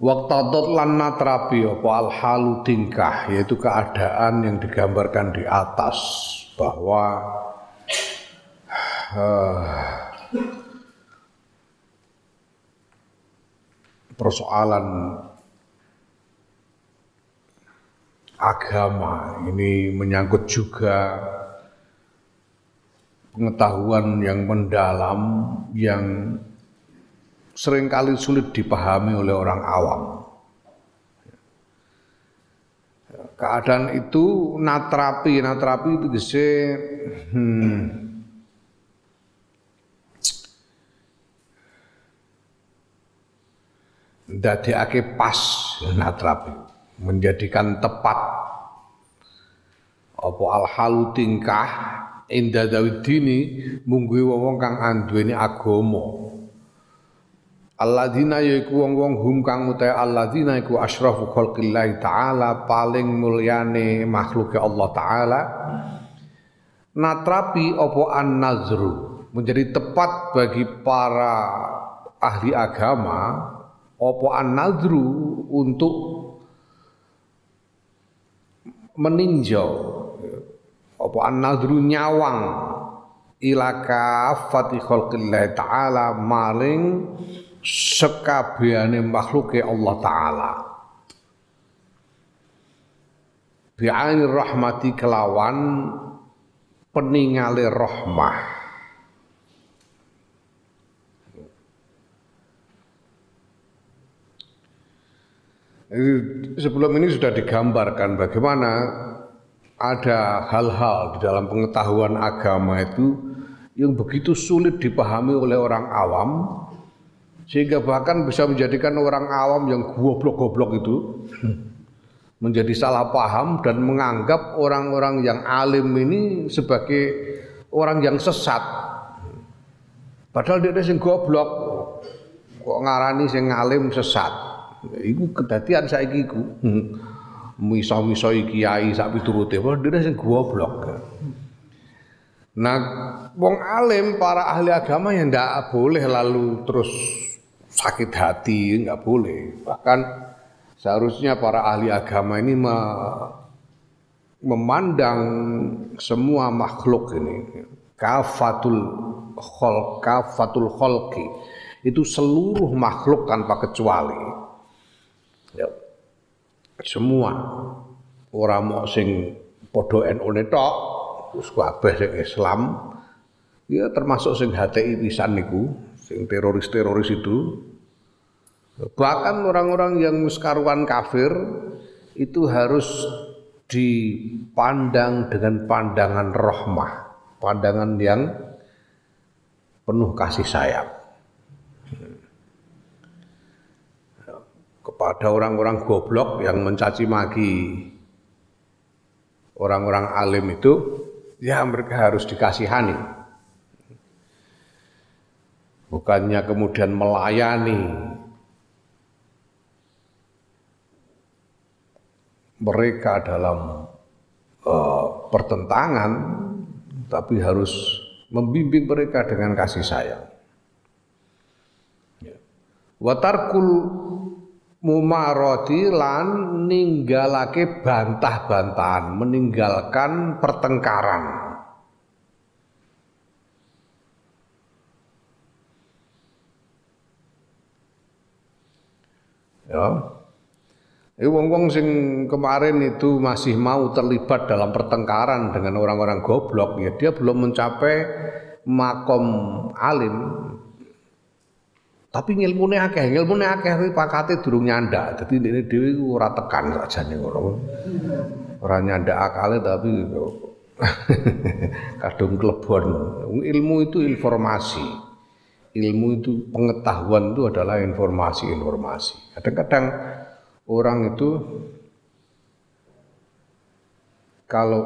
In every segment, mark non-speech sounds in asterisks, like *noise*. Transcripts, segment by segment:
Waktatot lan natrabi apa? Al halu tingkah yaitu keadaan yang digambarkan di atas bahwa uh, *sighs* persoalan agama ini menyangkut juga pengetahuan yang mendalam yang sering kali sulit dipahami oleh orang awam. Keadaan itu natrapi, natrapi itu bisa hmm, ake pas natrapi menjadikan tepat. Apa al halu tingkah inda dawidini mungguhi wong kang anduweni agama Alladzina yaiku wong-wong hum kang utai alladzina iku asyrafu khalqillahi taala paling mulyane makhluke Allah taala. Natrapi opo an-nazru? Menjadi tepat bagi para ahli agama opo an-nazru untuk meninjau? Opo an-nazru nyawang ilaka fatih khalqillahi taala maring sekabehane makhluke Allah taala. Bi'aini rahmati kelawan peningale rahmah. Sebelum ini sudah digambarkan bagaimana ada hal-hal di dalam pengetahuan agama itu yang begitu sulit dipahami oleh orang awam sehingga bahkan bisa menjadikan orang awam yang goblok-goblok itu *laughs* menjadi salah paham dan menganggap orang-orang yang alim ini sebagai orang yang sesat. Padahal dia sing goblok kok ngarani sing alim sesat. Iku kedatian saiki iku. *laughs* Miso-miso kiai sak piturute, padahal dia sing goblok. Nah, wong alim para ahli agama yang ndak boleh lalu terus sakit hati nggak boleh. Bahkan seharusnya para ahli agama ini me memandang semua makhluk ini kafatul khol kafatul kholki itu seluruh makhluk tanpa kecuali. Ya. semua. Orang mau sing podo NU tok terus Islam ya termasuk sing HTI pisan niku sing teroris-teroris itu bahkan orang-orang yang muskaruan kafir itu harus dipandang dengan pandangan rahmah, pandangan yang penuh kasih sayang. Kepada orang-orang goblok yang mencaci maki orang-orang alim itu, ya mereka harus dikasihani bukannya kemudian melayani mereka dalam uh, pertentangan tapi harus membimbing mereka dengan kasih sayang. Ya. Watarkul mumaroti lan ninggalake bantah-bantahan, meninggalkan pertengkaran. Ya. Wong-wong sing kemarin itu masih mau terlibat dalam pertengkaran dengan orang-orang goblok ya dia belum mencapai makom alim. Tapi ngilmune akeh, ngilmune akeh tapi pakate durung nyandak. Dadi ini dhewe ora tekan sajane ngono. Ora nyandak akale tapi *laughs* kadung klebon. Ilmu itu informasi. ilmu itu pengetahuan itu adalah informasi-informasi. Kadang-kadang orang itu kalau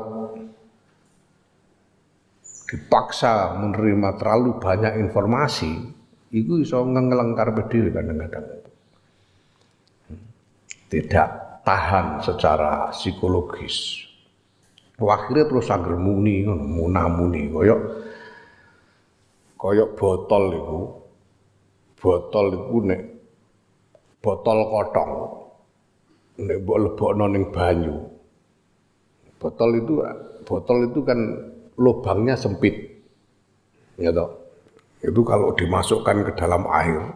dipaksa menerima terlalu banyak informasi, itu bisa ngelengkar berdiri kadang-kadang. Tidak tahan secara psikologis. Akhirnya terus angger muni, munamuni, koyok koyok botol itu, botol itu nek botol kotong, nek mbok lebokno ning banyu. Botol itu botol itu kan lubangnya sempit. Ya toh. Itu kalau dimasukkan ke dalam air,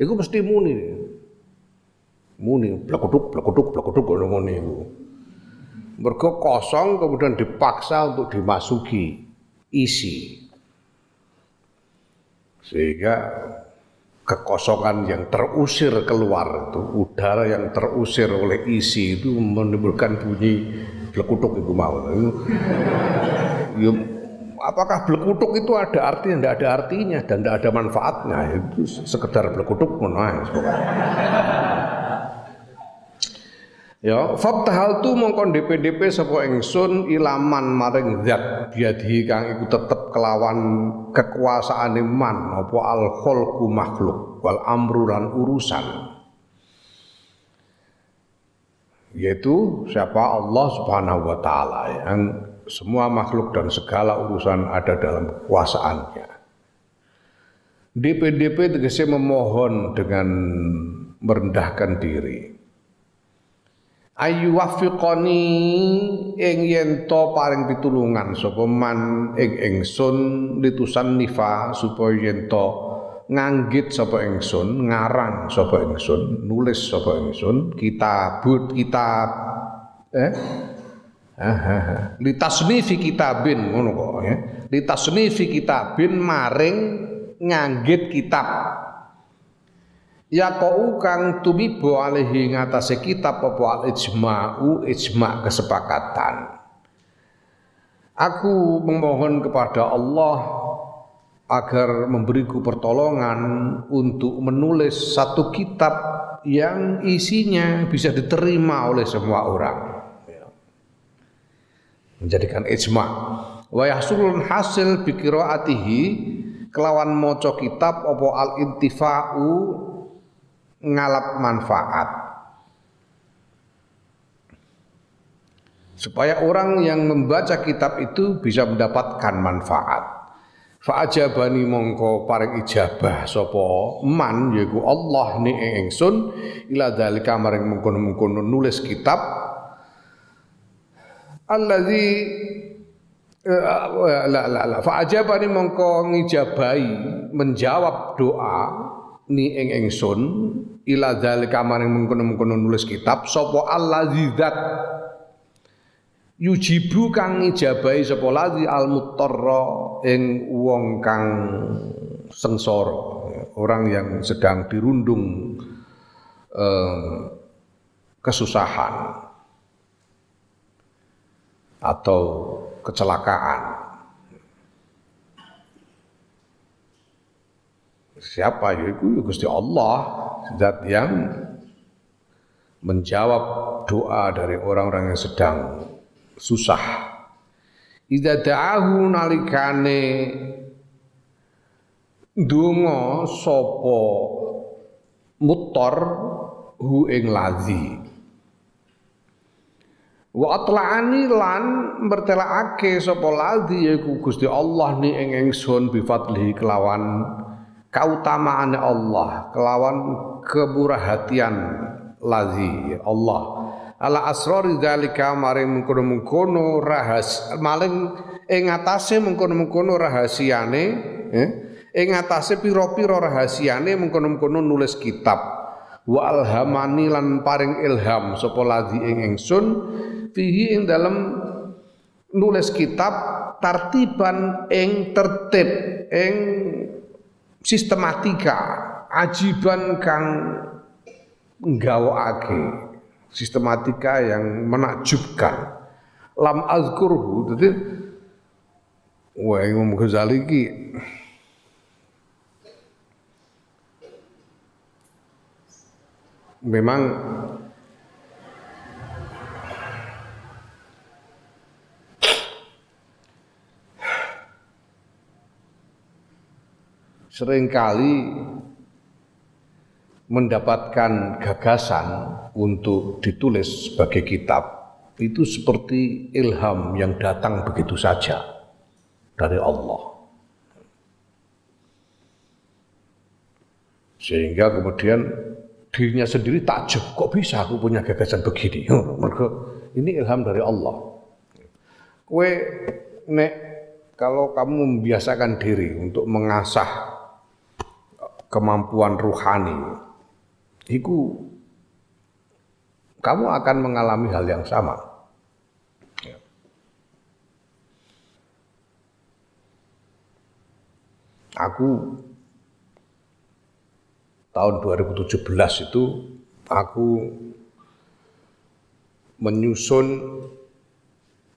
itu mesti muni. Muni, blekuduk, blekuduk, blekuduk, muni itu. Mergo kosong kemudian dipaksa untuk dimasuki isi. Sehingga kekosongan yang terusir keluar itu, udara yang terusir oleh isi itu menimbulkan bunyi blekutuk itu mau. Ya, apakah blekutuk itu ada artinya? Tidak ada artinya dan tidak ada manfaatnya. Itu sekedar blekutuk menaik. Ya, fathal tu mongkon DP-DP sapa ingsun ilaman maring zat biadhi kang iku tetep kelawan kekuasaane man apa al khalqu makhluk wal amru lan urusan. Yaitu siapa Allah Subhanahu wa taala yang semua makhluk dan segala urusan ada dalam kekuasaannya. DP-DP tegese memohon dengan merendahkan diri ayu wafiqoni ing yen paring pitulungan sapa man ing ingsun litusan nifa supaya yen to nganggit sapa ingsun ngarang sapa ingsun nulis sapa ingsun kitabut kitab eh? Litasnifi kitabin ngono kok ya. Litasnifi kitabin maring nganggit kitab ya kau kang tumibo alihi ngatasé kitab apa al ijma'u ijma' kesepakatan. Aku memohon kepada Allah agar memberiku pertolongan untuk menulis satu kitab yang isinya bisa diterima oleh semua orang. Menjadikan ijma' wa yahsulun hasil bi kelawan maca kitab apa al intifa'u ngalap manfaat. Supaya orang yang membaca kitab itu bisa mendapatkan manfaat. Fa'ajabani mongko paring ijabah sapa man yaiku Allah ni ingsun ila dalika maring mengkono-mengkono nulis kitab allazi la la la fa'ajabani mongko ngijabahi menjawab doa ni ing ingsun ila dzalika maring mengkono-mengkono nulis kitab sapa alladzidzat yujibu kang ngijabahi sapa ladzi al mutarra ing wong kang sengsara orang yang sedang dirundung eh, kesusahan atau kecelakaan siapa? Yaitu ya Gusti Allah. Zat yang menjawab doa dari orang-orang yang sedang susah. Ida da'ahu nalikane dungo sopo mutor hu ing lazi. Wa atla'ani lan bertelaake sapa ladzi yaiku Gusti Allah ni ing ingsun bi kelawan kautamaan Allah kelawan keburahatian lazi Allah. Ala asrori dzalika maring mengkono-mengkono rahas maling ing atase mengkono-mengkono rahasiane eh, ing atase pira-pira rahasiane mengkono-mengkono nulis kitab. Wa alhamani lan paring ilham sapa lazi ing ingsun fihi ing dalem nulis kitab tartiban ing tertib ing sistematika ajiban kang nggawaake sistematika yang menakjubkan. Lam azkurhu dadi wae Imam Ghazali iki memang sering kali mendapatkan gagasan untuk ditulis sebagai kitab itu seperti ilham yang datang begitu saja dari Allah. Sehingga kemudian dirinya sendiri takjub, kok bisa aku punya gagasan begini? Mereka ini ilham dari Allah. Kue nek kalau kamu membiasakan diri untuk mengasah kemampuan ruhani, itu kamu akan mengalami hal yang sama. Aku tahun 2017 itu aku menyusun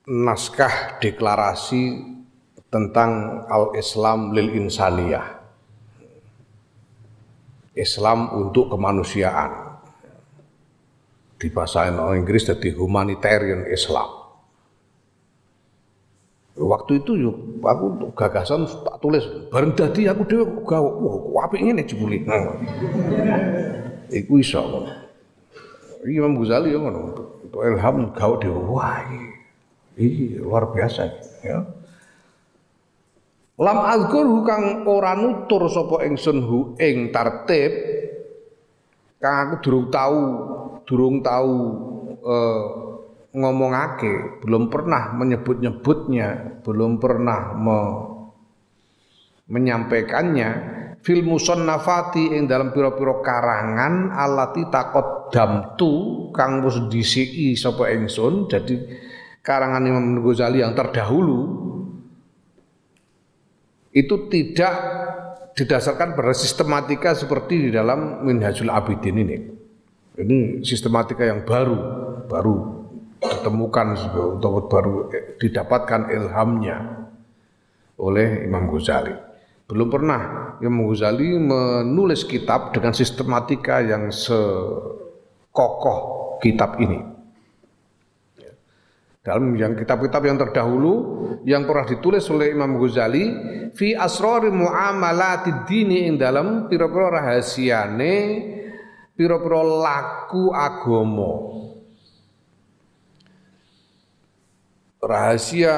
naskah deklarasi tentang al-Islam lil insaniyah. Islam untuk kemanusiaan. Di bahasa Inggris jadi humanitarian Islam. Waktu itu yuk, aku gagasan tak tulis bareng dadi aku dhewe gawe wah apik ngene jebule. Nah. Iku iso. Imam Ghazali ya ngono. Ilham gawe dhewe wah iki luar biasa ya. Lam azkur kang ora nutur sapa ingsun hu ing tertib kang aku durung tahu durung tahu eh, ngomongake, belum pernah menyebut-nyebutnya, belum pernah me, menyampaikannya fil musannafati ing dalam pira-pira karangan alati takot damtu kang wis disiki sapa ingsun jadi karangan Imam Ghazali yang terdahulu itu tidak didasarkan pada sistematika seperti di dalam Minhajul Abidin ini. Ini sistematika yang baru, baru ditemukan untuk baru didapatkan ilhamnya oleh Imam Ghazali. Belum pernah Imam Ghazali menulis kitab dengan sistematika yang sekokoh kitab ini dalam yang kitab-kitab yang terdahulu yang pernah ditulis oleh Imam Ghazali fi asrari muamalati dini ing dalam pira-pira rahasiane pira-pira laku agama. Rahasia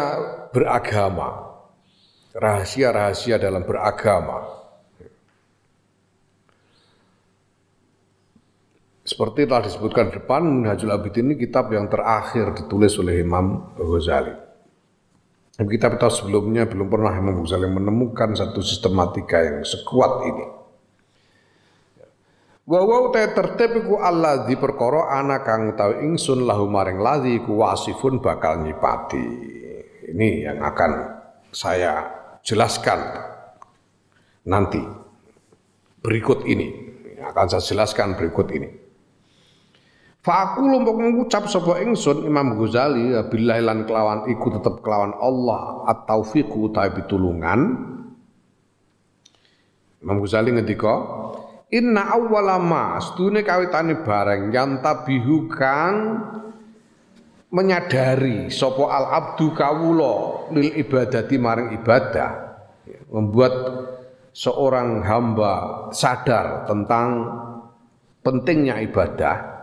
beragama. Rahasia-rahasia dalam beragama Seperti telah disebutkan di depan, Minhajul Abidin ini kitab yang terakhir ditulis oleh Imam Ghazali. Kitab kita sebelumnya belum pernah Imam Ghazali menemukan satu sistematika yang sekuat ini. Wa wa ta tertib iku di perkara ana kang utawi ingsun lahu maring ladzi iku wasifun bakal nyipati. Ini yang akan saya jelaskan nanti berikut ini. Akan saya jelaskan berikut ini. Fa aku lompok mengucap sapa ingsun Imam Ghazali ya billahi lan kelawan iku tetep kelawan Allah at-taufiqu ta pitulungan. Imam Ghazali ngendika Inna awwala ma stune kawitane bareng yantabihu kang menyadari sapa al abdu kawula lil ibadati maring ibadah membuat seorang hamba sadar tentang pentingnya ibadah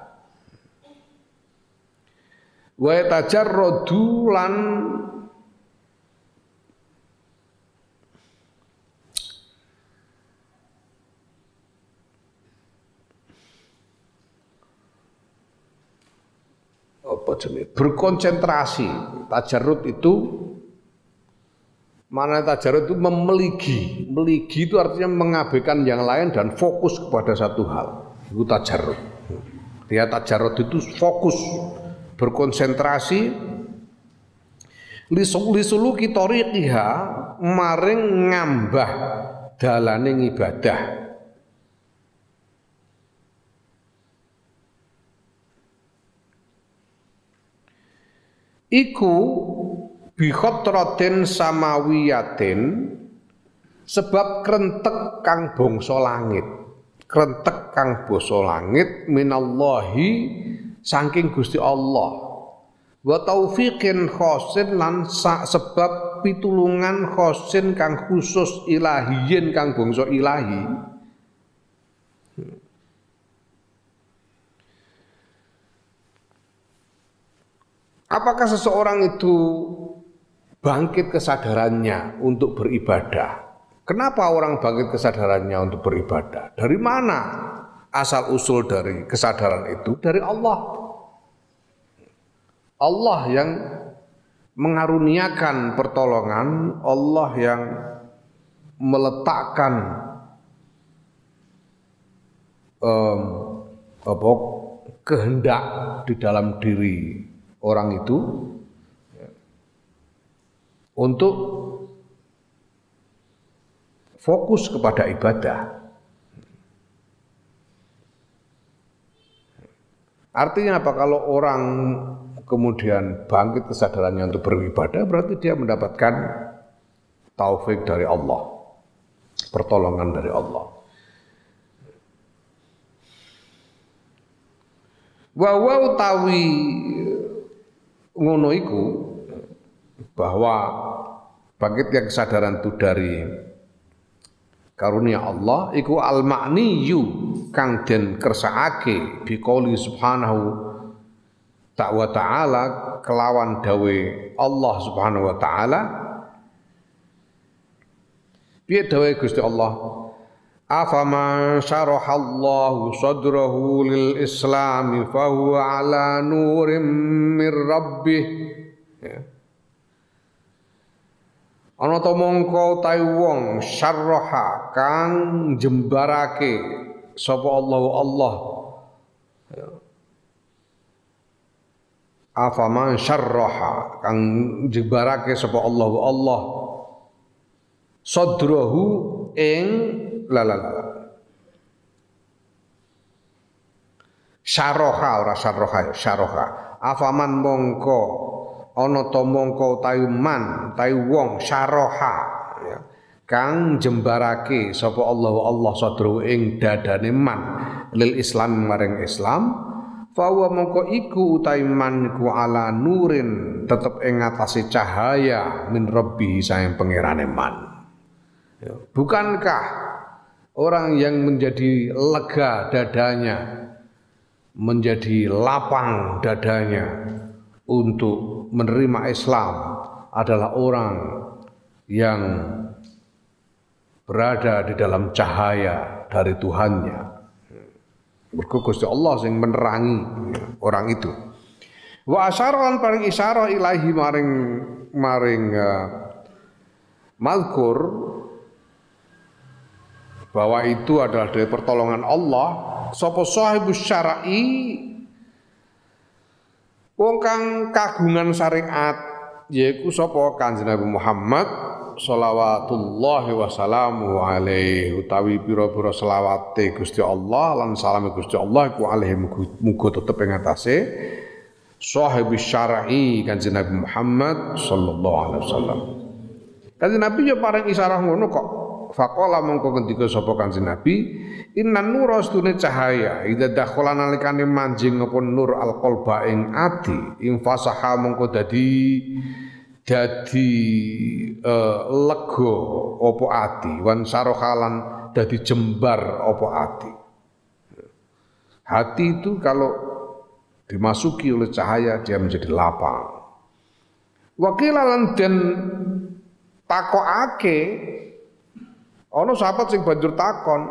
wa tajarradu lan apa jenis berkonsentrasi. Tajarut itu mana tajarut itu memeligi. Meligi itu artinya mengabaikan yang lain dan fokus kepada satu hal. Itu tajarut dia tajarut itu fokus berkonsentrasi. Lisuluki tariqiha maring ngambah dalane ibadah iku bikhotratin samawiyatin sebab krentek kang bangsa langit. Krentek kang basa langit minallahi saking Gusti Allah wa taufiqin khosin lan sebab pitulungan khosin kang khusus ilahiyin kang bangsa ilahi Apakah seseorang itu bangkit kesadarannya untuk beribadah? Kenapa orang bangkit kesadarannya untuk beribadah? Dari mana asal usul dari kesadaran itu? Dari Allah. Allah yang mengaruniakan pertolongan, Allah yang meletakkan um, apa, kehendak di dalam diri orang itu untuk fokus kepada ibadah. Artinya apa? Kalau orang kemudian bangkit kesadarannya untuk beribadah, berarti dia mendapatkan taufik dari Allah, pertolongan dari Allah. Wa wa utawi ngono iku bahwa bangkitnya kesadaran itu dari karunia Allah iku al makniyu kang den kersakake biqouli subhanahu ta'wa ta'ala kelawan dawe Allah subhanahu wa ta'ala. Piye dawe Gusti Allah? Afama syarahallahu sadrahu lil islami fahuwa ala nurim mir rabbih. Ya. Ana ta mongko utawi wong syarraha kang jembarake sapa Allah Allah. Afaman syarraha kang jembarake sapa Allah Allah. Sadrahu ing la la la. Syarraha ora syarraha syarraha. Afaman mongko ana ta mongko utawi man utawi wong syaraha ya. kang jembarake sapa Allah Allah sadru ing dadane man lil Islam maring Islam fawa mongko iku utawi man iku ala nurin tetep ing atase cahaya min rabbi sayang pangerane man ya. bukankah orang yang menjadi lega dadanya menjadi lapang dadanya untuk menerima Islam adalah orang yang berada di dalam cahaya dari Tuhannya. Mergo Gusti Allah yang menerangi orang itu. Wa asyaran paring isyarah ilahi maring maring uh, malkur bahwa itu adalah dari pertolongan Allah sapa sahibus syar'i Wong kang kagungan syariat yaiku sapa Kanjeng Nabi Muhammad shalawatullahi wassalamu alaihi utawi pira-pira selawate Gusti Allah lan salame Gusti Allah iku alaihi muga tetep ing atase sahibi syar'i Kanjeng Nabi Muhammad sallallahu alaihi wasallam. Kanjeng Nabi ya paring isarah ngono kok. Faqala mongko ngendika sapa Kanjeng Nabi Inna nur astune cahaya ida dakhala nalikane manjing apa nur alqalba ing ati ing fasaha mongko dadi dadi uh, lega apa ati wan sarohalan dadi jembar apa ati. Hati itu kalau dimasuki oleh cahaya dia menjadi lapang. Wakilalan dan takokake ana sahabat sing banjur takon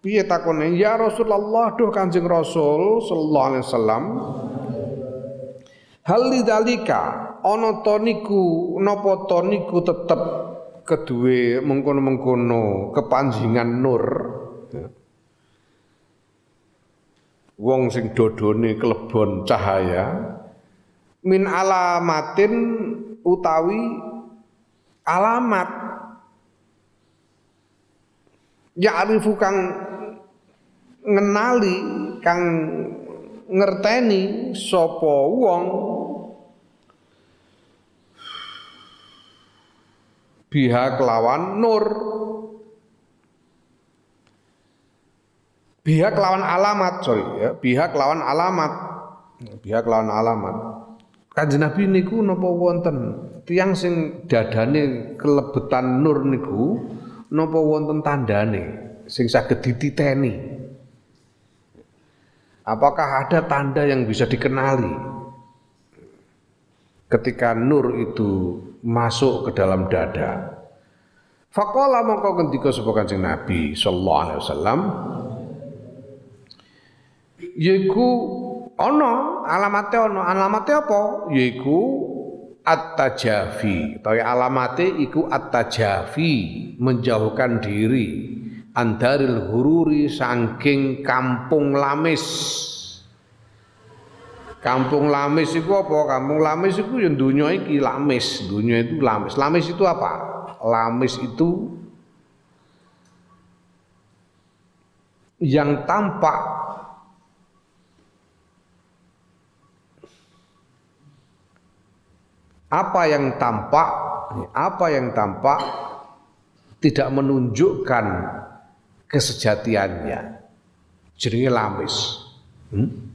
Piye takone? Ya Rasulullah, duh Kanjeng Rasul sallallahu alaihi wasallam. Hal lidzalika ana to niku napa to niku tetep kedue mengkono-mengkono kepanjingan nur. Wong sing dodone klebon cahaya min alamatin utawi alamat ya arifu kang ngenali kang ngerteni sapa wong biha kelawan nur Biha lawan alamat, sorry ya, biha lawan alamat. Biha lawan alamat. Kanjeng Nabi niku napa wonten tiang sing dadane kelebetan nur niku napa wonten tandane sing saged dititeni. Apakah ada tanda yang bisa dikenali ketika nur itu masuk ke dalam dada? Faqala mongko ngendika sapa Kanjeng Nabi sallallahu alaihi wasallam yaiku ana alamate ana alamate apa yaiku at-tajafi utawi alamate iku at-tajafi menjauhkan diri andaril hururi saking kampung lamis Kampung Lamis itu apa? Kampung Lamis itu yang dunia iki Lamis, dunia itu Lamis. Lamis itu apa? Lamis itu yang tampak apa yang tampak apa yang tampak tidak menunjukkan kesejatiannya. Jenenge lamis. Hmm?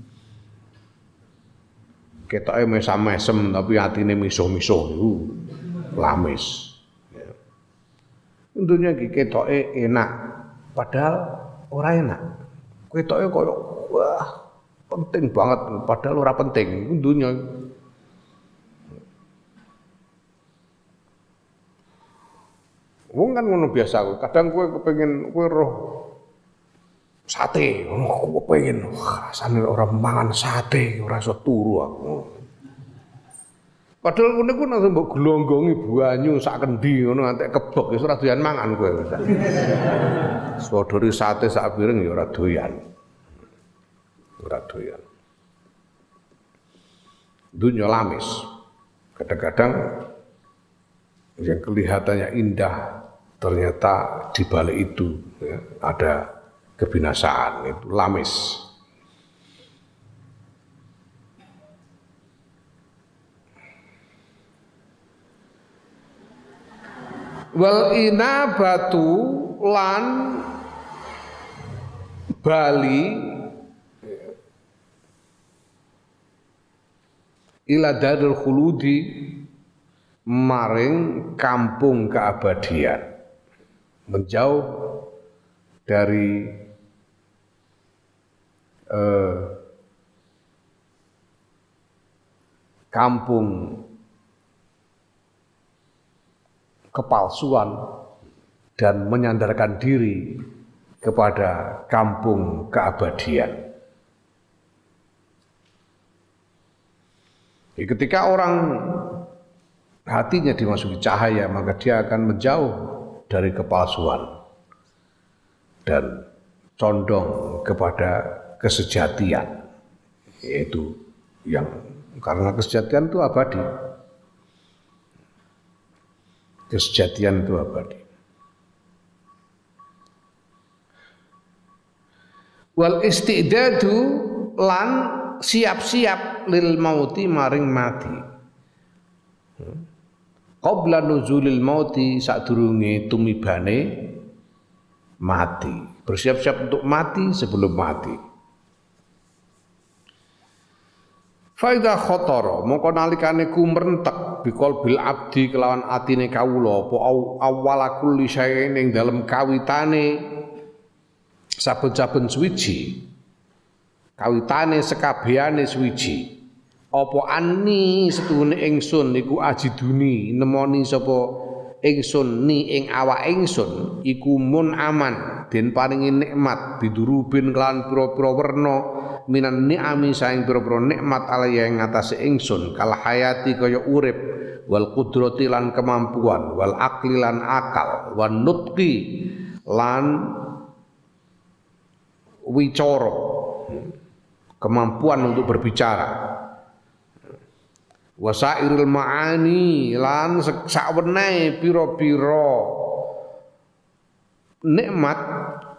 ketoke mesam-mesem tapi atine miso-miso itu lamis. Ya. tentunya ketoke enak padahal ora enak. Ketoke koyo wah penting banget padahal ora penting. Dunia Wong kan ngono biasa, kadang kowe kepengin kowe roh sate, ngono aku kepengin rasane orang mangan sate, ora iso turu aku. Padahal ngono ku langsung mbok glonggongi banyu sak kendi ngono antek kebok wis ora doyan mangan kowe. Sodori sate sak piring ya ora doyan. Ora doyan. Dunia lamis. Kadang-kadang yang kelihatannya indah ternyata di balik itu ya, ada kebinasaan itu lamis. Wal batu lan Bali ila darul khuludi maring kampung keabadian menjauh dari eh, kampung kepalsuan dan menyandarkan diri kepada kampung keabadian. Ketika orang hatinya dimasuki cahaya, maka dia akan menjauh dari kepalsuan dan condong kepada kesejatian yaitu yang karena kesejatian itu abadi. Kesejatian itu abadi. Wal istidadu lan siap-siap lil mauti maring mati qabla nuzulil mauti sadurunge tumibane mati. Bersiap-siap untuk mati sebelum mati. Faida khotoro mongko nalikane ku merentek bikol bil abdi kelawan atine kawula apa awwala kulli syai'in ing dalem kawitane saben-saben suwiji kawitane sekabehane suwiji apa anni setuhune ingsun niku ajiduni nemoni sapa ingsun ni ing awak ingsun iku mun aman. Den paringi nikmat bidurubin kelan pira-pira werna minan ni'ami saing pira-pira nikmat alaya ing ngatasé ingsun. Kal hayati kaya urip wal qudrati lan kemampuan wal akli lan akal wan nutqi lan wicara. Kemampuan untuk berbicara wasairil ma'ani lan sakwenehe pira-pira nikmat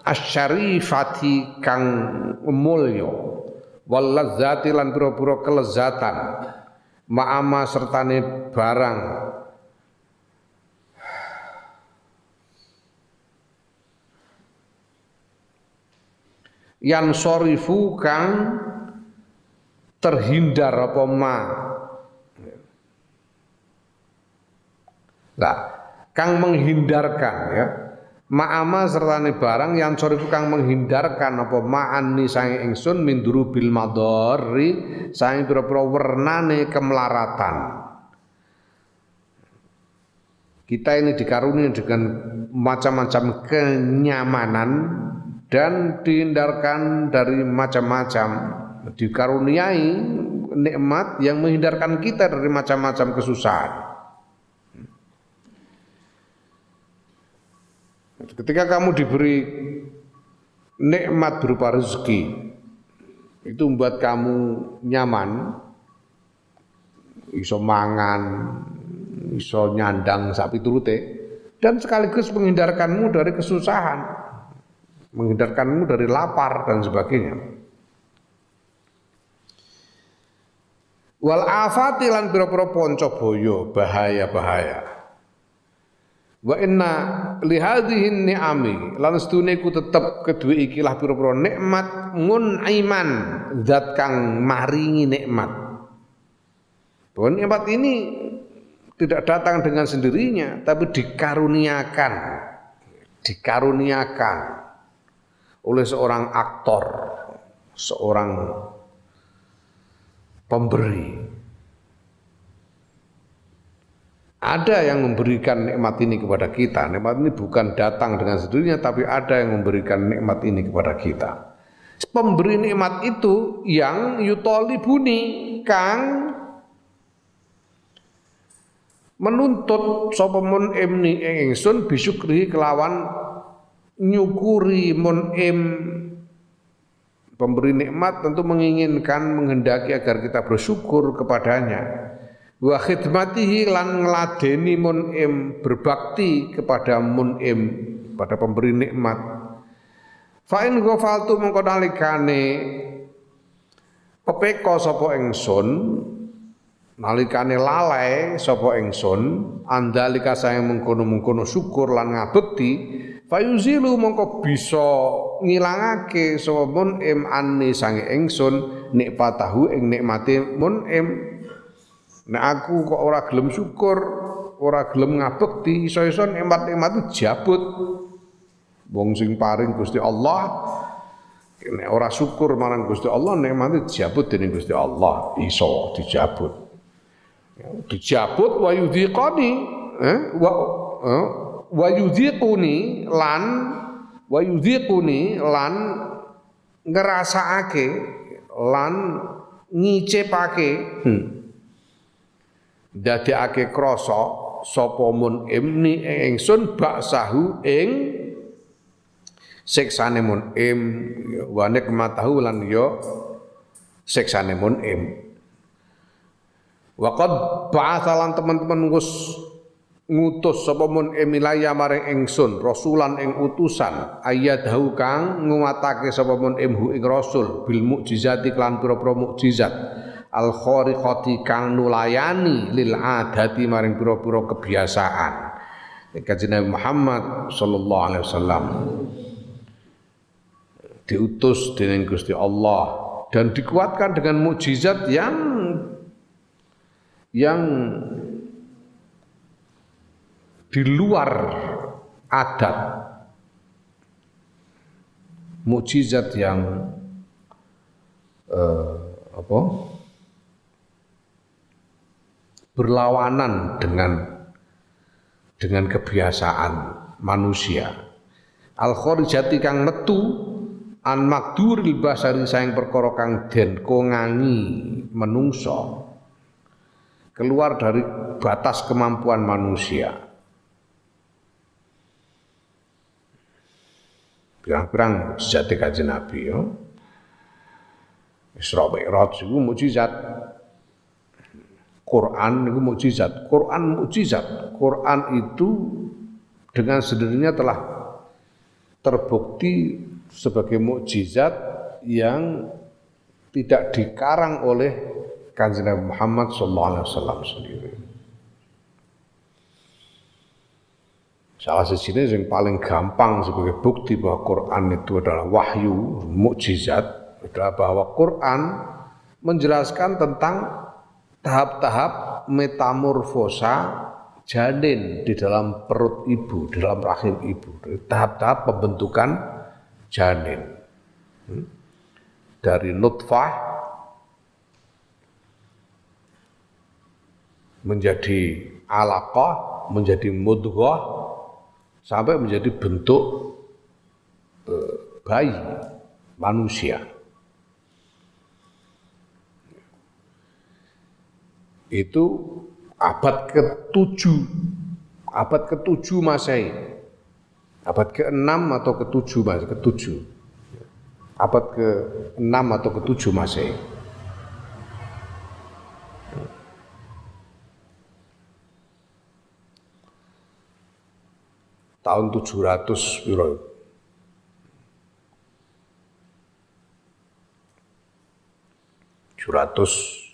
asyarifati kang mulya. Wal ladzati lan pira-pira kelezatan. Ma'ama sertane barang. Yang sorifu kang terhindar apa ma Nah, kang menghindarkan ya Ma'ama sertane barang yang sorifu kang menghindarkan apa ma'an ni sange ingsun min bil madori sange pira-pira wernane kemelaratan. Kita ini dikaruni dengan macam-macam kenyamanan dan dihindarkan dari macam-macam dikaruniai nikmat yang menghindarkan kita dari macam-macam kesusahan. Ketika kamu diberi nikmat berupa rezeki, itu membuat kamu nyaman, iso mangan, iso nyandang sapi turute, dan sekaligus menghindarkanmu dari kesusahan, menghindarkanmu dari lapar dan sebagainya. Wal afati lan pira-pira panca bahaya-bahaya. Wa inna li hadhihi ni'ami lan stune ku tetep kedue ikilah pira-pira nikmat iman zat kang maringi nikmat. Bahwa nikmat ini tidak datang dengan sendirinya tapi dikaruniakan dikaruniakan oleh seorang aktor, seorang pemberi. Ada yang memberikan nikmat ini kepada kita. Nikmat ini bukan datang dengan sendirinya, tapi ada yang memberikan nikmat ini kepada kita. Pemberi nikmat itu yang yutolibuni, kang menuntut sapa emni ingsun bisyukri kelawan nyukuri mun em pemberi nikmat tentu menginginkan menghendaki agar kita bersyukur kepadanya wa khidmatihi lan ngladeni munim berbakti kepada munim pada pemberi nikmat. Fa in ghafaltu mengko nalikane pepeko sapa ingsun nalikane lalai sapa ingsun andalika saya mengkono-mengkono syukur lan ngabekti fayuzilu mongko bisa ngilangake sapa munim anni sange ingsun nikmatahu ing nikmate munim Nek aku kok ora gelem syukur, ora gelem ngabekti, iso-iso nikmat-nikmat jabut. Wong sing paring Gusti Allah nek ora syukur marang Gusti Allah nikmat jabut dening Gusti Allah, iso dijabut. Dijabut wa yudhiqani eh wa eh, wa yudhiquni lan wa yudhiquni lan ngerasakake lan ngicepake hmm dadekake krasa sapa mun imni ingsun baksahu ing siksane mun im wa nikmatahu lan ya siksane mun im. Ba'atha lan teman-teman ngus ngutus sapa mun emilaya maring ingsun rasulan ing utusan ayadahu kang nguwatake sapa mun imhu ing rasul bil mukjizati lan pira-pira mukjizat al khariqati kang nulayani lil adati maring pira-pira kebiasaan. Kanjeng Muhammad sallallahu alaihi wasallam diutus dengan Gusti Allah dan dikuatkan dengan mukjizat yang yang di luar adat. Mukjizat yang uh, apa berlawanan dengan dengan kebiasaan manusia. Al khorijati kang metu an makduril basari sayang perkara kang den kongangi menungso keluar dari batas kemampuan manusia. Pirang-pirang sejati kaji Nabi ya. Isra Mi'raj itu mujizat Quran itu mukjizat. Quran mukjizat. Quran itu dengan sendirinya telah terbukti sebagai mukjizat yang tidak dikarang oleh Kanjeng Nabi Muhammad sallallahu alaihi wasallam sendiri. Salah satunya yang paling gampang sebagai bukti bahwa Quran itu adalah wahyu, mukjizat adalah bahwa Quran menjelaskan tentang tahap-tahap metamorfosa janin di dalam perut ibu, di dalam rahim ibu, tahap-tahap pembentukan janin. Hmm? Dari nutfah menjadi alaqah, menjadi mudghah, sampai menjadi bentuk eh, bayi manusia. Itu abad ke-7 abad ke-7 Masehi. Abad ke-6 atau ke-7 Masehi, ke-7. Abad ke-6 atau ke-7 Masehi. tahun 700 piro 11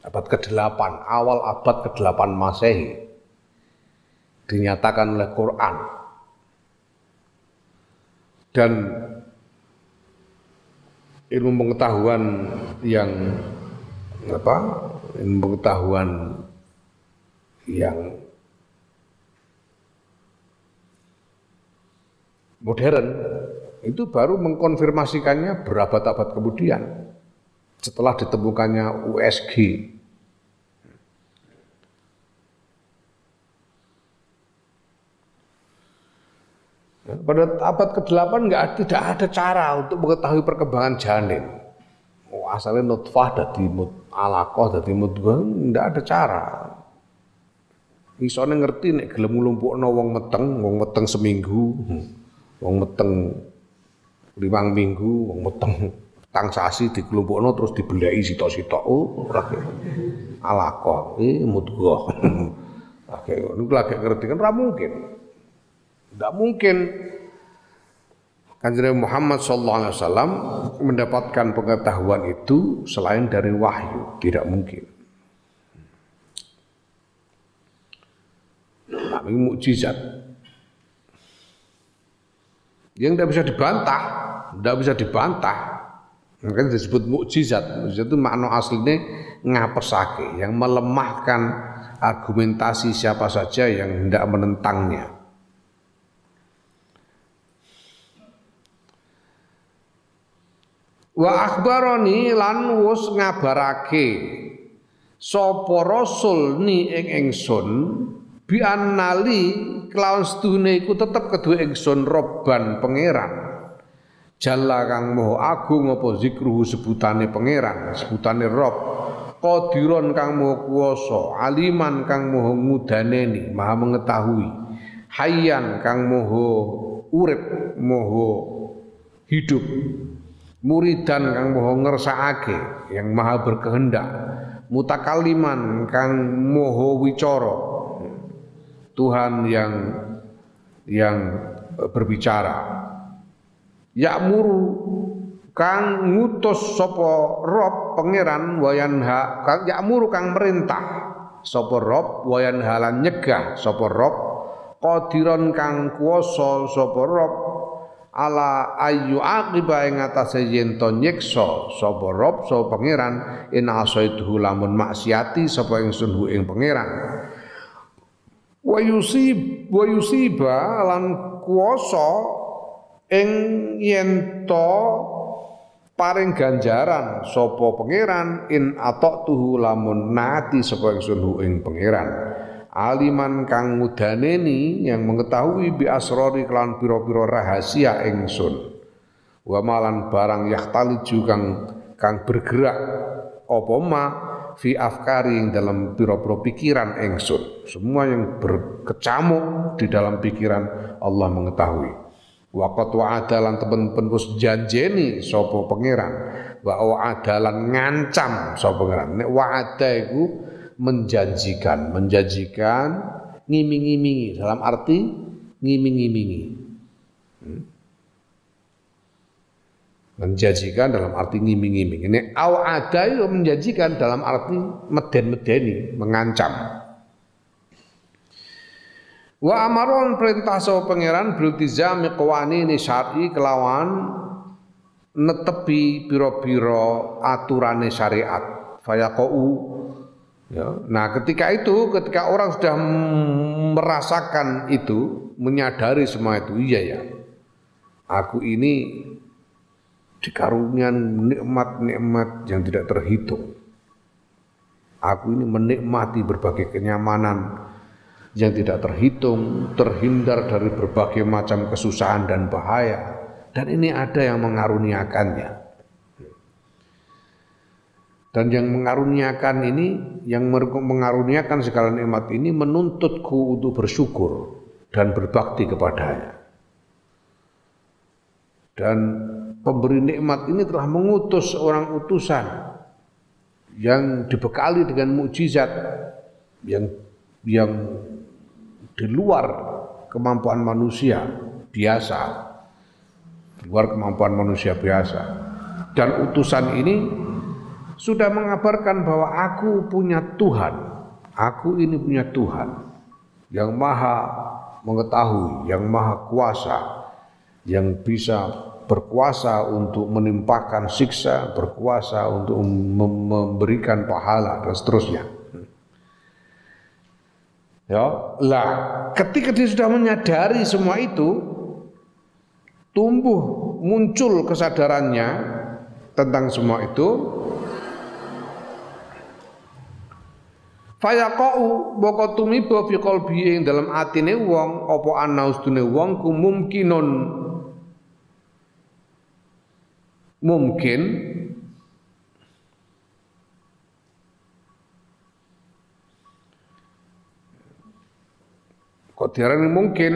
abad ke-8 awal abad ke-8 Masehi dinyatakan oleh Quran. Dan ilmu pengetahuan yang apa ilmu pengetahuan yang modern itu baru mengkonfirmasikannya berabad-abad kemudian setelah ditemukannya USG. Pada abad ke-8 nggak tidak ada cara untuk mengetahui perkembangan janin. Oh, asalnya nutfah dari mut alakoh dari mudghah nggak ada cara isone ngerti nek gelem nglumpukno wong meteng, wong meteng seminggu, wong meteng limang minggu, wong meteng tang sasi dikelompokno terus dibelai sitok-sitok. Oh, ora alaqah, eh mudghah. *laughs* Oke, niku lagi ngerti kan ora mungkin. Tidak mungkin Kanjeng Muhammad sallallahu alaihi wasallam mendapatkan pengetahuan itu selain dari wahyu, tidak mungkin. Ini mukjizat. Yang tidak bisa dibantah, tidak bisa dibantah. Makanya disebut mukjizat. Mukjizat itu makna aslinya ngapesake, yang melemahkan argumentasi siapa saja yang tidak menentangnya. Wa akhbaroni lan wus ngabarake sapa rasul ni ing ingsun bi annali kelawan sedune iku tetep kedue ingsun robban pangeran Jalla kang moho agung apa zikruhu sebutane pangeran sebutane rob. Qadiron kang moho kuwasa aliman kang moho ngudaneni maha mengetahui. Hayyan kang moho urip moho hidup. Muridan kang moho ngersakake yang maha berkehendak. Mutakaliman kang moho wicara Tuhan yang yang berbicara. Ya'muru kang ngutus sapa Rob pangeran wayanha kang ya'muru kang merintah sapa Rob wayanha lan nyegah sapa Rob qadiron kang kuwasa sapa Rob ala ayu aqiba ing atase yen to nyiksa sapa Rob sapa pangeran in asaitu lamun maksiati sapa ingsun hu ing pangeran. Wa yusib wa yusiba lan kuwasa ing yen to paring ganjaran sapa pangeran in tuhu lamun nati sapa ingsun ing pangeran aliman kang ngudaneni yang mengetahui bi asrori kelan pira-pira rahasia ingsun wa malan barang yahtali kang kang bergerak apa ma fi afkari yang dalam piro-piro pikiran engsun. Semua yang berkecamuk di dalam pikiran Allah mengetahui. Waqat wa adalan temen-temen wis janjeni sapa pangeran. Wa adalan ngancam sapa pangeran. Nek wa'ada iku menjanjikan, menjanjikan ngiming-ngimingi dalam arti ngiming-ngimingi. Hmm? menjanjikan dalam arti ngiming-ngiming. Ini aw ada menjanjikan dalam arti meden-medeni, mengancam. Wa amaron perintah so pangeran biltizami qawanini syar'i kelawan netepi piro-piro aturane syariat fayaqau Ya. Nah, ketika itu, ketika orang sudah merasakan itu, menyadari semua itu, iya ya, aku ini dikarunian nikmat-nikmat yang tidak terhitung. Aku ini menikmati berbagai kenyamanan yang tidak terhitung, terhindar dari berbagai macam kesusahan dan bahaya. Dan ini ada yang mengaruniakannya. Dan yang mengaruniakan ini, yang mengaruniakan segala nikmat ini menuntutku untuk bersyukur dan berbakti kepadanya. Dan pemberi nikmat ini telah mengutus orang utusan yang dibekali dengan mukjizat yang yang di luar kemampuan manusia biasa, di luar kemampuan manusia biasa. Dan utusan ini sudah mengabarkan bahwa aku punya Tuhan. Aku ini punya Tuhan yang maha mengetahui, yang maha kuasa, yang bisa berkuasa untuk menimpakan siksa, berkuasa untuk memberikan pahala dan seterusnya. Ya, lah ketika dia sudah menyadari semua itu, tumbuh muncul kesadarannya tentang semua itu, Fayaqau boko tumiba fi qalbi ing dalam atine wong apa ana ustune wong ku mungkin kok diarani mungkin?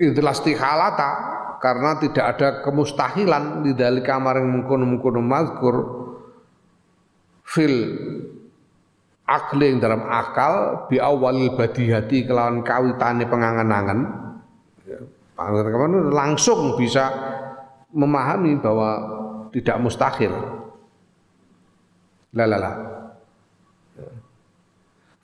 Itulah istihalata karena tidak ada kemustahilan di dalam kamar yang mengkono-mengkono mazkur fil akli yang dalam akal bi awalil badihati kelawan kawitane pengangan-angan. Ya, langsung bisa memahami bahwa tidak mustahil. Lalala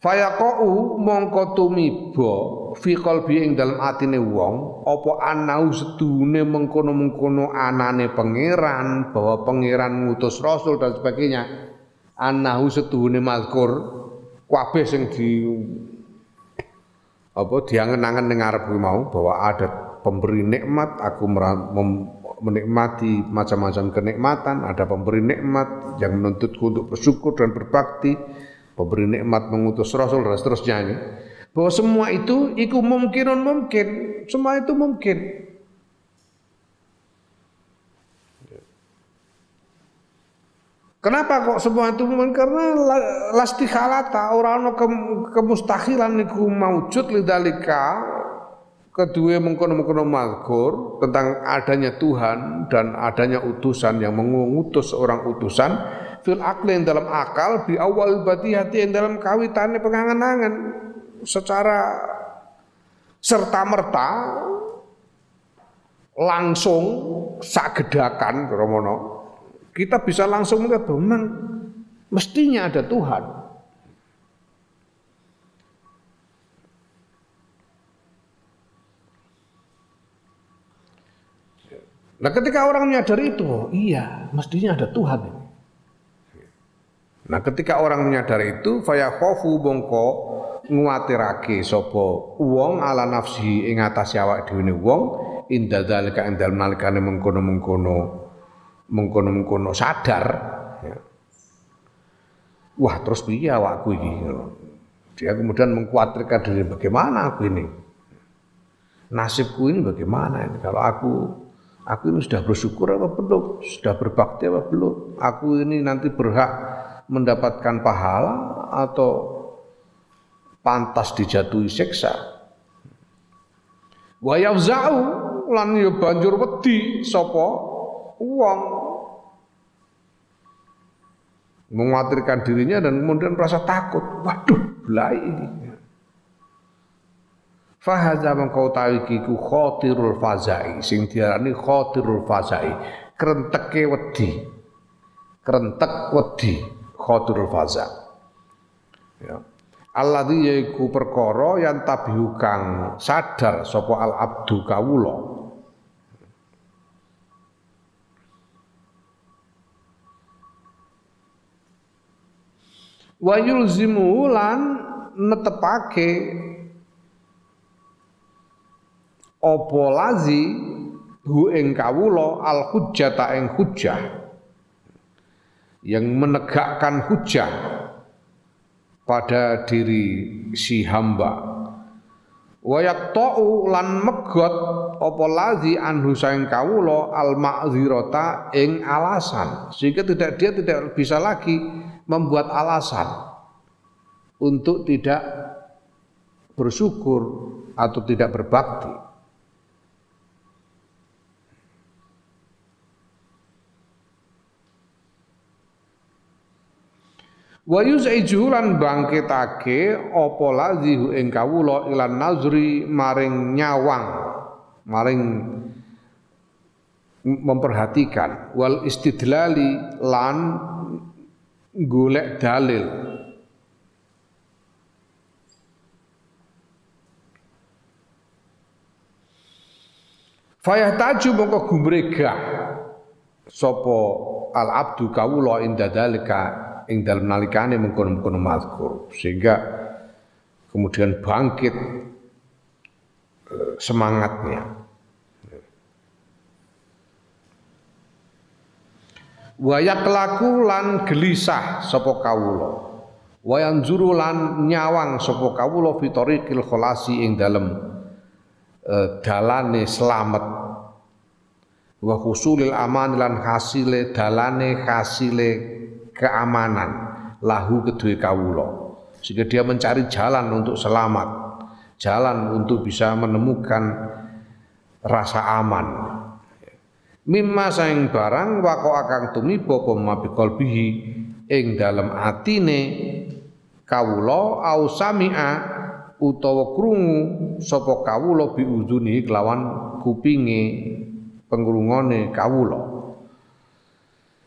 Fayaqau mongko tumiba fi qalbi ing dalem atine wong apa anau sedune mengkono-mengkono anane pangeran bahwa pangeran ngutus rasul dan sebagainya anahu setuhune mazkur kabeh sing di apa diangen-angen ning ngarep mau bahwa ada pemberi nikmat aku menikmati macam-macam kenikmatan ada pemberi nikmat yang menuntutku untuk bersyukur dan berbakti pemberi nikmat mengutus rasul dan seterusnya ini bahwa semua itu iku mungkin mungkin. Semua itu mungkin. Kenapa kok semua itu mungkin? Karena lastikhalata orang ke, kemustahilan niku maujud lidalika kedua mengkono-mengkono mazkur tentang adanya Tuhan dan adanya utusan yang mengutus orang utusan fil akli dalam akal di awal bati hati yang dalam kawitannya pengangan-angan secara serta merta langsung sagedakan romono kita bisa langsung melihat memang mestinya ada Tuhan. Nah ketika orang menyadari itu, oh, iya mestinya ada Tuhan. Nah ketika orang menyadari itu, faya khofu bongko nguatirake sopo uang ala nafsi ing atas awak dhewe wong inda dalika ing dalem nalikane mengkono-mengkono mengkono-mengkono sadar ya. wah terus piye awakku iki? Dia kemudian mengkhawatirkan diri bagaimana aku ini? Nasibku ini bagaimana ini? Kalau aku aku ini sudah bersyukur apa belum? Sudah berbakti apa belum? Aku ini nanti berhak mendapatkan pahala atau pantas dijatuhi siksa. Wa yafza'u lan ya banjur wedi sapa? Wong. Mengkhawatirkan dirinya dan kemudian merasa takut. Waduh, belai ini. Fahaza mengkau tahu kiku khotirul fazai. Sing diarani khotirul fazai. Kerenteke wedi. Kerentek wedi khotirul faza. Ya alladzi yaiku perkara yang tabihu kang sadar sapa al abdu kawula. Wa yulzimu lan netepake apa lazi hu ing kawula al hujjata ing hujjah. Yang menegakkan hujjah pada diri si hamba. Wayak ta'u lan megot apa lazi anhu saing kawula al ma'zirata ing alasan. Sehingga tidak dia tidak bisa lagi membuat alasan untuk tidak bersyukur atau tidak berbakti wa yuzaijuhu lan bangkitake apa lazihu ing kawula ilan nazri maring nyawang maring memperhatikan. Wal istidlali lan golek dalil. Fayah taju mongko gumregah sapa al abdu kawula inda dalika ing dalam nalikane mengkono-mengkono mazkur. Sehingga kemudian bangkit eh, semangatnya. Wayak laku lan gelisah sapa kawula. Wayan zuru lan nyawang sapa kawula fitoriqil kholasi ing dalem uh, dalane slamet. Wa husulil aman lan hasile dalane hasile keamanan lahu kedua kawulo sehingga dia mencari jalan untuk selamat jalan untuk bisa menemukan rasa aman. Mimma saing barang wako akang tumiba apa bihi ing dalam atine kawula au sami'a utawa krungu sapa kawula biuzuni kelawan kupinge pengrungone kawula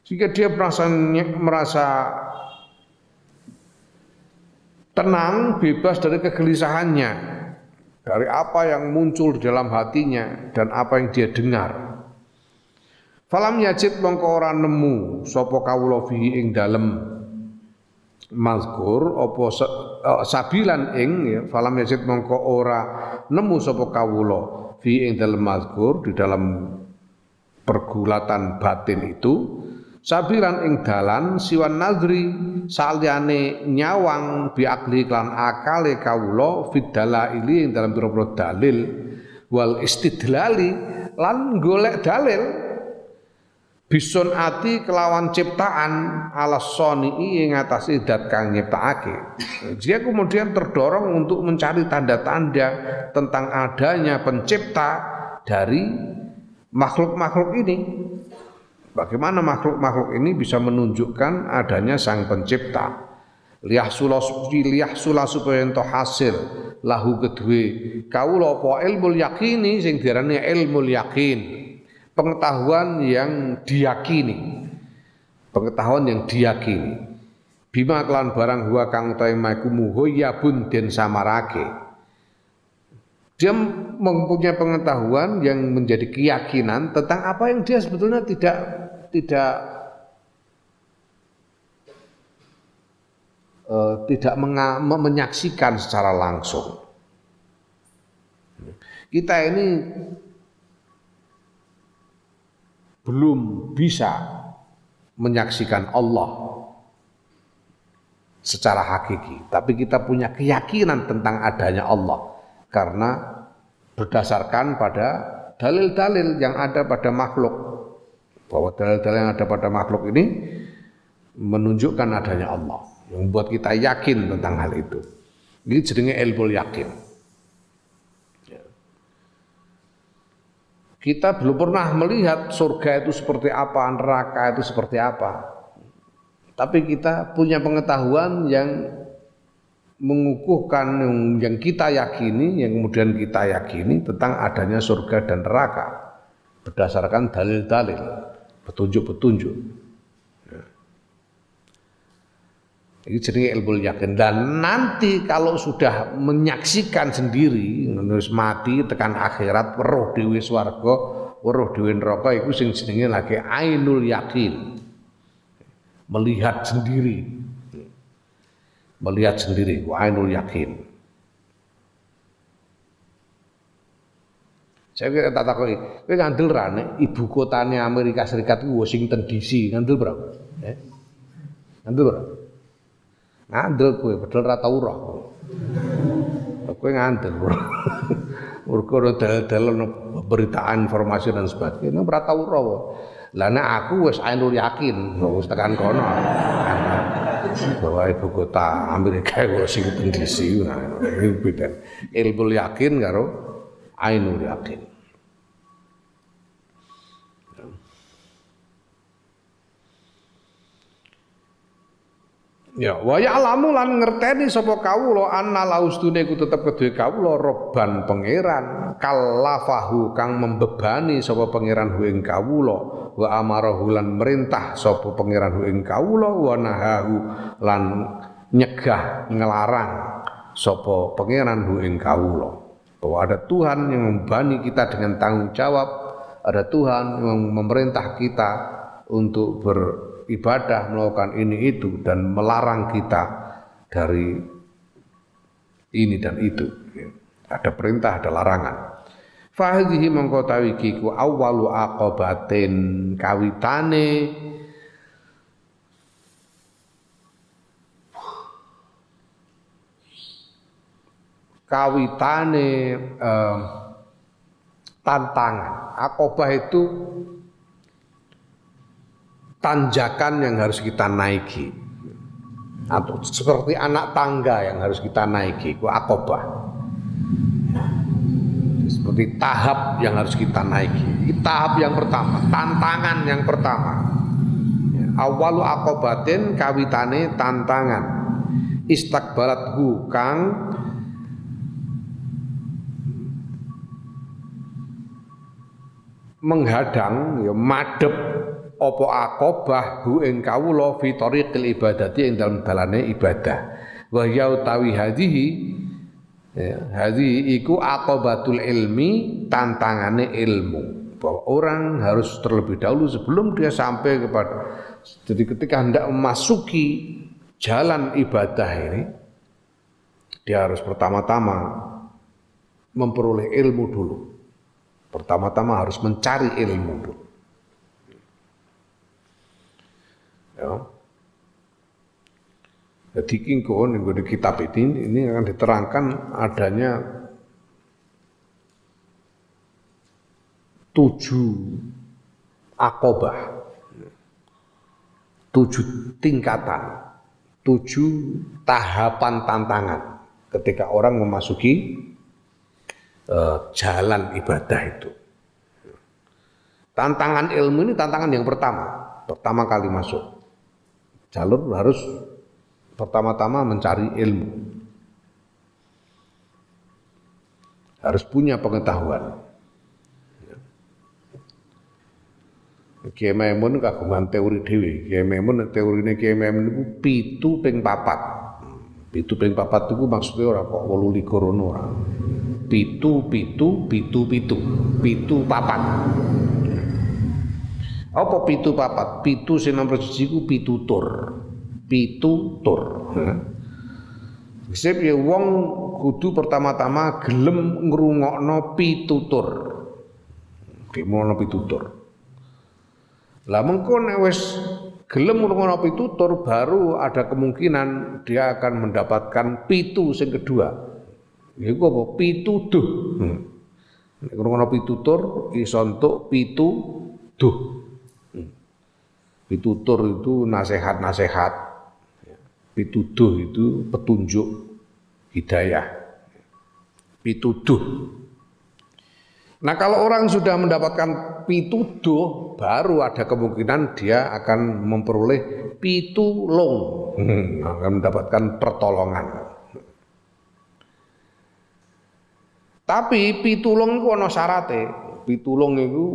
sehingga dia merasa tenang, bebas dari kegelisahannya, dari apa yang muncul di dalam hatinya dan apa yang dia dengar. Falam yajid mongko ora nemu sapa kawula fihi ing dalem mazkur apa uh, sabilan ing ya falam yajid mongko ora nemu sapa kawula fi ing dalem mazkur di dalam pergulatan batin itu sabiran ing dalan siwan nadri saliyane nyawang biakli klan akale kawula fidala ili ing dalam pira dalil wal istidlali lan golek dalil. Bison ati kelawan ciptaan ala soni ing atase dat kang nyiptakake. Dia kemudian terdorong untuk mencari tanda-tanda tentang adanya pencipta dari makhluk-makhluk ini Bagaimana makhluk-makhluk ini bisa menunjukkan adanya sang pencipta. Liyah sula supaya ento hasil lahu kedue kawula apa ilmu yakini sing diarani ilmu yakin. Pengetahuan yang diyakini. Pengetahuan yang diyakini. Bima kelan barang huwa kang utahe maiku muhoyabun den samarake. Dia mempunyai pengetahuan yang menjadi keyakinan tentang apa yang dia sebetulnya tidak tidak uh, tidak menyaksikan secara langsung. Kita ini belum bisa menyaksikan Allah secara hakiki, tapi kita punya keyakinan tentang adanya Allah karena berdasarkan pada dalil-dalil yang ada pada makhluk bahwa dalil-dalil yang ada pada makhluk ini menunjukkan adanya Allah yang membuat kita yakin tentang hal itu. Ini jadinya ilmu yakin. Ya. Kita belum pernah melihat surga itu seperti apa, neraka itu seperti apa. Tapi kita punya pengetahuan yang mengukuhkan yang, yang kita yakini, yang kemudian kita yakini tentang adanya surga dan neraka berdasarkan dalil-dalil petunjuk-petunjuk. Ya. Itu jenenge ilmu yakin. Dan nanti kalau sudah menyaksikan sendiri, menulis mati tekan akhirat, weruh dewi swarga, weruh dewi neraka iku sing jenenge lagi ainul yakin. Melihat sendiri. Melihat sendiri, ainul yakin. Saya kira tak takoki, kowe ngandel ra ibu kotanya Amerika Serikat itu Washington DC, ngandel berapa? Eh? Ngandel berapa? Ngandel kowe padahal ra tau roh. Kowe ngandel. *laughs* Mergo dalil-dalil beritaan informasi dan sebagainya ora tau roh. Lah nek aku wis ainul yakin, wis tekan kono. Bahwa ibu kota Amerika Washington DC, nah. Ilmu yakin karo ainul yakin. Ya, wa ya'lamu lan ngerteni sapa kawula anna laustune ku tetep kedue kawula roban pangeran kalafahu kang membebani sapa pangeran ing kawula wa amarahu lan merintah sapa pangeran ing kawula wa nahahu lan nyegah ngelarang sapa pangeran ing kawula bahwa ada Tuhan yang membani kita dengan tanggung jawab, ada Tuhan yang memerintah kita untuk beribadah melakukan ini itu dan melarang kita dari ini dan itu. Ada perintah, ada larangan. Fahidhi mongko tawikiku awalu aqobatin kawitane kawitane eh, tantangan. Akobah itu tanjakan yang harus kita naiki. Atau seperti anak tangga yang harus kita naiki, itu akobah. Seperti tahap yang harus kita naiki. Ini tahap yang pertama, tantangan yang pertama. Awalu akobatin kawitane tantangan. Istakbalat hu kang menghadang ya madep apa akobah hu ing kawula fi tariqil ibadati ing dalem dalane ibadah. Wa ya utawi hadhihi ya, hadhihi iku akobatul ilmi tantangane ilmu. Bahwa orang harus terlebih dahulu sebelum dia sampai kepada jadi ketika hendak memasuki jalan ibadah ini dia harus pertama-tama memperoleh ilmu dulu Pertama-tama harus mencari ilmu dulu. Ya. Jadi kingkon yang di kitab ini ini akan diterangkan adanya tujuh akobah, tujuh tingkatan, tujuh tahapan tantangan ketika orang memasuki uh, jalan ibadah itu. Tantangan ilmu ini tantangan yang pertama, pertama kali masuk. Jalur harus pertama-tama mencari ilmu. Harus punya pengetahuan. Kiai kagungan teori dewi. Kiai Maimun teorine Kiai Maimun itu pitu ping papat. Pitu ping papat itu maksudnya orang kok wolu likur orang pitu pitu pitu pitu pitu papat apa pitu papat pitu sing nomor siji ku pitutur pitutur Sip ya wong kudu pertama-tama gelem ngrungokno pitutur. Gimana pitutur? Lah mengko nek wis gelem ngrungokno pitutur baru ada kemungkinan dia akan mendapatkan pitu sing kedua. Iku apa? Pituduh. Hmm. Nek ngono pitutur iso entuk pituduh. Hmm. Pitutur itu nasihat-nasihat. Pituduh itu petunjuk hidayah. Pituduh. Nah kalau orang sudah mendapatkan pituduh, baru ada kemungkinan dia akan memperoleh pitulung, hmm, akan mendapatkan pertolongan. Tapi pitulung itu ana syarate. Pitulung itu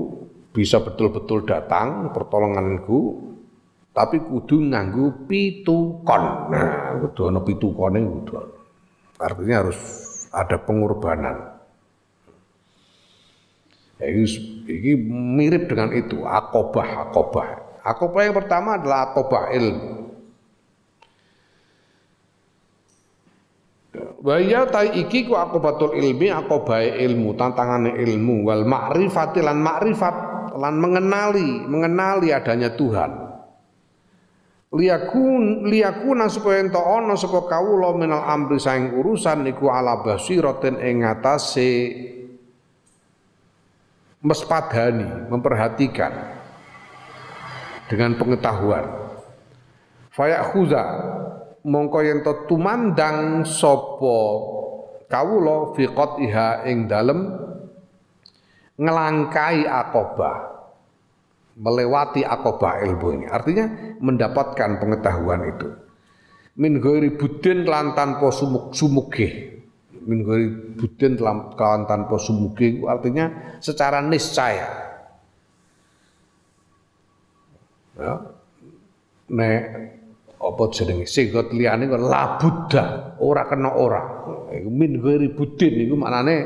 bisa betul-betul datang pertolonganku tapi kudu nganggo pitukon. Nah, kudu ana pitukone kudu. Artinya harus ada pengorbanan. Ini, ini mirip dengan itu, akobah, akobah. Akobah yang pertama adalah akobah ilmu. Waya tai iki ku akobatul ilmi akobah ilmu, tantangan ilmu wal ma'rifati lan ma'rifat lan mengenali, mengenali adanya Tuhan. Liyakun liyakuna supaya ento ana sapa kawula minal amri saing urusan niku ala basiratin ing ngatasé mespadani memperhatikan dengan pengetahuan. Fayakhuza mongko yen to tumandang sapa kawula fi qatiha ing dalem ngelangkai akobah melewati akobah ilmu ini. Artinya mendapatkan pengetahuan itu. Min ghairi budin lan tanpa sumuk sumuge. Min ghairi budin lan tanpa sumuge artinya secara niscaya. Ya. Nek apa jenenge? Sigot liyane kok la buddha, ora kena ora. Min ghairi budin. Iku maknane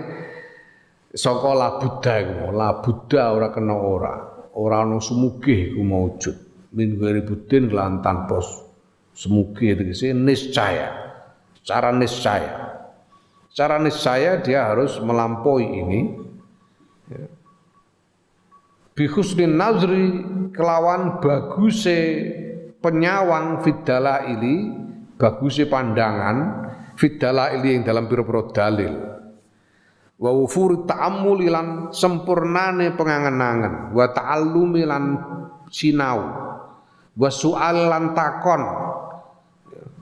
saka la buddha iku, la buddha ora kena ora. Ora ana sumugih iku maujud min ghairi budin lan tanpa semugih tegese niscaya. Secara niscaya. Secara niscaya dia harus melampaui ini. Ya. bi husnin nazri kelawan baguse penyawang fidala ili baguse pandangan fidala ili yang dalam pira-pira dalil. Wa wufur ta'ammuli lan sempurnane pengangen-angen wa ta'allumi lan sinau wa su'al lan takon.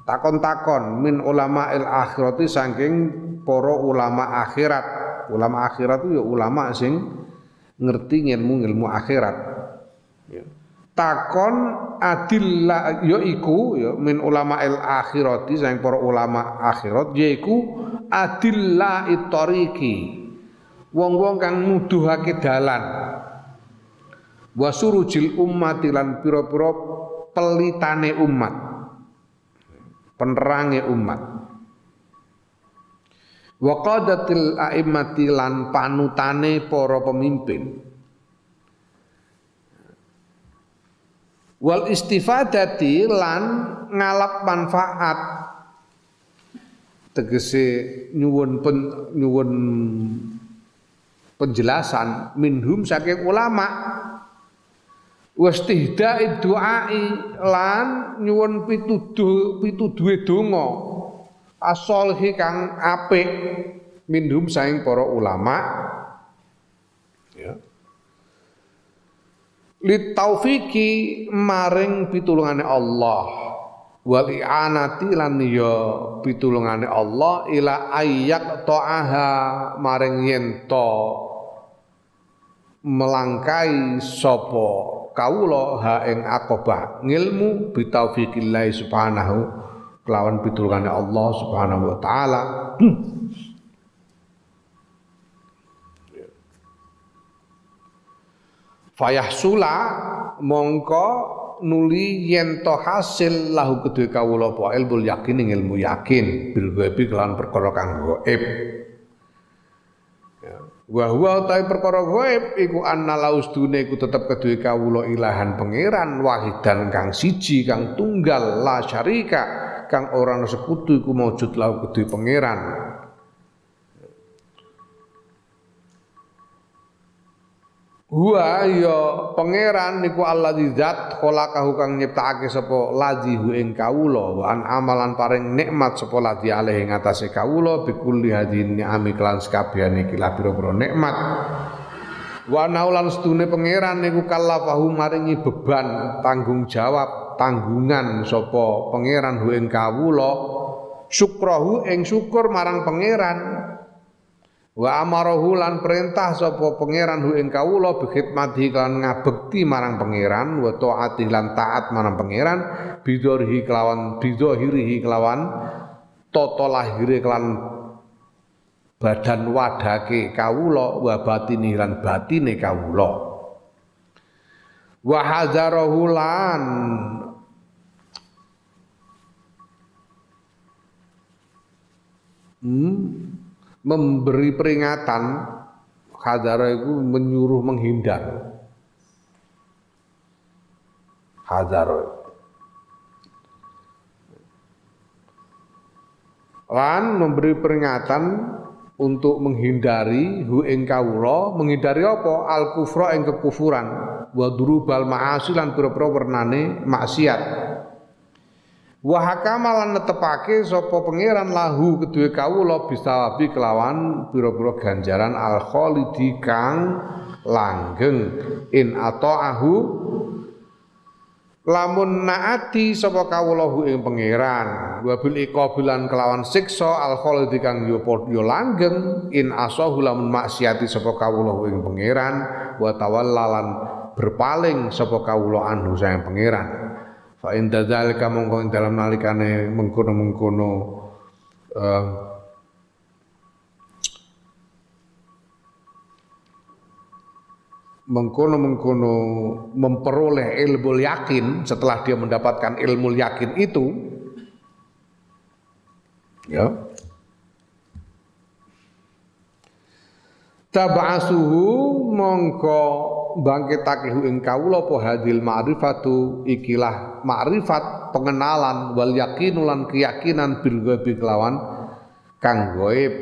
Takon-takon min ulama il akhirati saking para ulama akhirat. Ulama akhirat itu ya ulama sing ngerti ilmu ilmu akhirat. Ya. takon adilla ya iku ya min ulama il akhirati saking para ulama akhirat yaiku adilla itoriki wong-wong kang nuduhake dalan. Wasurujil ummati lan pira-pira pelitane umat. Penerange umat. Wa qadatil a'immati lan panutane para pemimpin wal istifadati lan ngalap manfaat. Tegese nyuwun pen, nyuwun penjelasan minhum saking ulama. Wastihda'i du'ai lan nyuwun pituduh pituduhe donga. Asolhi kang apik minhum saking para ulama taufiki maring pitulungane Allah. Wal i'anati lan ya pitulungane Allah ila ayyak ta'aha maring yen to melangkai sapa kawula ha ing akobah ngilmu bitaufiqillah subhanahu kelawan pitulungane Allah subhanahu wa taala *clears throat* fayahsula mongko nuli yen to hasil lahu kedue kawula apa? Ilmu yakin ing ilmu yakin. Bil ghaibi kelawan perkara kang gaib. Ya. wa huwa ta perkara gaib iku anna laustune iku tetep kedue kawula ilahan pangeran wahidan kang siji kang tunggal la syarika kang ora sekutu iku maujud lahu kedue pangeran Huwa ya pangeran niku alladzi zat khalaqahu kang nyiptakake sapa ladzi hu ing kawula an amalan paring nikmat sapa ladzi alih ing atase kawula bikulli hadin ni'ami kelan sakabehane iki pira-pira nikmat. Wa naulan sedune pangeran niku kallafahu maringi beban tanggung jawab tanggungan sapa pangeran hu ing kawula syukrahu ing syukur marang pangeran Wa amarahu lan perintah sapa pangeran hu ing kawula bi khidmati lan ngabekti marang pangeran wa taati lan taat marang pangeran bidorhi kelawan bidhahirihi kelawan tata lahire kelan badan wadake kawula wa batini lan batine kawula. Wa hadzarahu lan hmm? Memberi peringatan hadara itu menyuruh menghindar. Hadara lan memberi peringatan untuk menghindari hu ing menghindari apa? Al kufra ing kekufuran. Wa durubal ma'asi pira-pira wernane maksiat wa hakama lan netepake sapa pangeran lahu kedue kawula bisawabi kelawan pira-pira ganjaran al khalidi kang langgeng. In ata'ahu. Lamun naati sapa kawulahu ing pangeran. Wa bil iqabilan kelawan siksa al khalidi kang yo yo langgeng. In asahu lamun maksiati sapa kawulahu ing pangeran. Wa tawallalan berpaling sapa kawula anhu sayang pangeran fa in dzalika mongko ing dalam nalikane mengkono-mengkono uh, mengkono-mengkono memperoleh ilmu yakin setelah dia mendapatkan ilmu yakin itu ya. Tabasuhu mongko bangkitake ing kawula apa hadil ma'rifatu ikilah ma'rifat pengenalan wal yakinulan keyakinan bil ghaibi kelawan kang gaib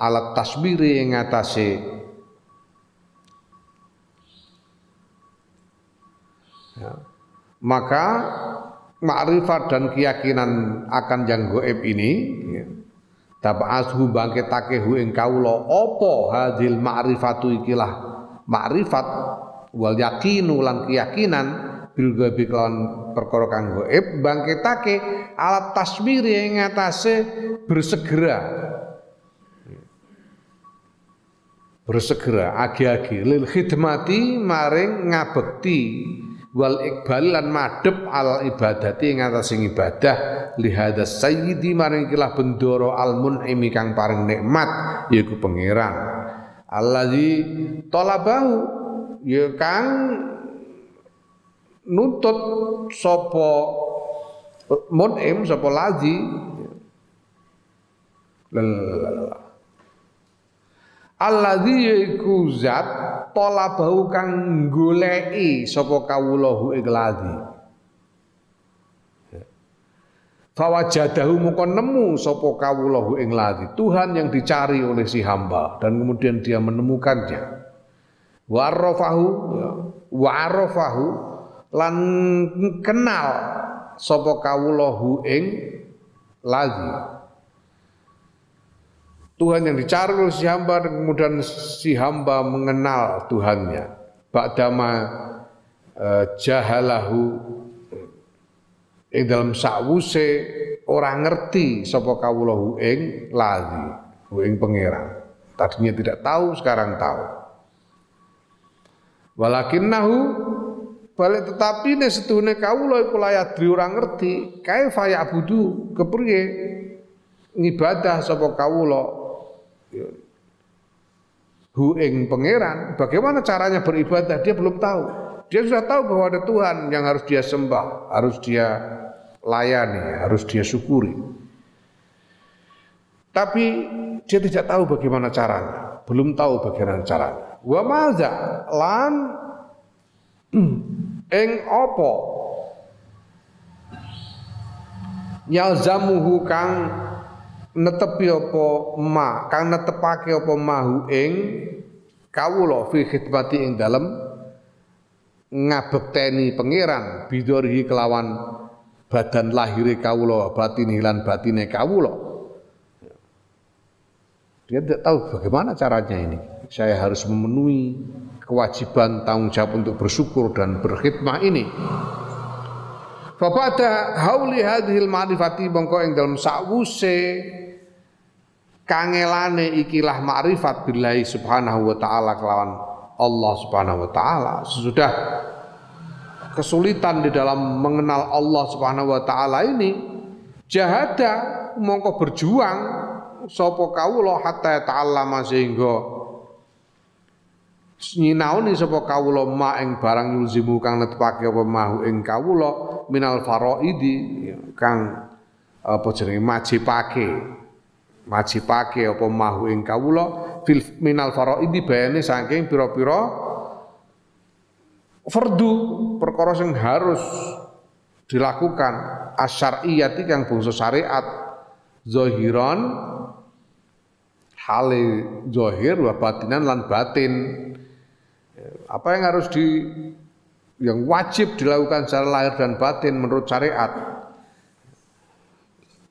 alat tasbiri ing atase Ya. Maka makrifat dan keyakinan akan yang goib ini ya, tab'ashu bangkitake hu ing kawula apa hadil ma'rifatu ikilah makrifat wal yakinu lan keyakinan bil ghaibi kelawan perkara kang gaib bangkitake alat tasmiri ing atase bersegera. Bersegera agi-agi. Lil khidmati maring ngabekti. Wal iqbal lan madhep al ibadati ing atas ibadah. Li hadas sayyidi maring kilah bendoro al mun'imi kang paring nikmat yaiku pangeran. Allazi talabahu ya kang nuntut sapa mun'im sapa lazi Alladzi yaiku zat talabahu kang goleki sapa kawulahu ing ladzi. Fawajadahu muka nemu sapa kawulahu ing. Tuhan yang dicari oleh si hamba dan kemudian dia menemukannya. Warafahu ya, warafahu lan kenal sapa kawulahu ing ladzi. Tuhan yang dicari oleh si hamba dan kemudian si hamba mengenal Tuhannya. Ba'dama uh, jahalahu ing dalam sakwuse orang ngerti sapa kawulahu ing lali ing pangeran. Tadinya tidak tahu, sekarang tahu. Walakinnahu balik tetapi ne setune kawula iku layadri ora ngerti kaifa ya'budu kepriye ngibadah sapa kawula hu ing pangeran, bagaimana caranya beribadah dia belum tahu. Dia sudah tahu bahwa ada Tuhan yang harus dia sembah, harus dia layani, harus dia syukuri. Tapi dia tidak tahu bagaimana caranya, belum tahu bagaimana caranya. Wa lan *clears throat* ing opo yalzamuhu kang netepi apa ma kang netepake apa mahu ing kawula fi khidmati ing dalem ngabekteni pangeran bidorihi kelawan badan lahiri kawula batin lan batine kawula. Dia tidak tahu bagaimana caranya ini. Saya harus memenuhi kewajiban tanggung jawab untuk bersyukur dan berkhidmah ini. Fabada hauli hadhil ma'rifati bangko ing dalam sakwuse kangelane ikilah ma'rifat billahi subhanahu wa ta'ala kelawan Allah subhanahu wa ta'ala. Sesudah kesulitan di dalam mengenal Allah subhanahu wa ta'ala ini jahada mongko berjuang sapa kawula hatta ta'allama sehingga nyinaoni sapa kawula ma ing barang yulzimu kang netepake apa mahu ing kawula minal faraidi kang apa jenenge majipake majipake apa mahu ing kawula fil minal faraidi bayane saking pira-pira fardu perkara sing harus dilakukan asyariyati kang bangsa syariat zahiran hale zahir wa batinan lan batin apa yang harus di yang wajib dilakukan secara lahir dan batin menurut syariat?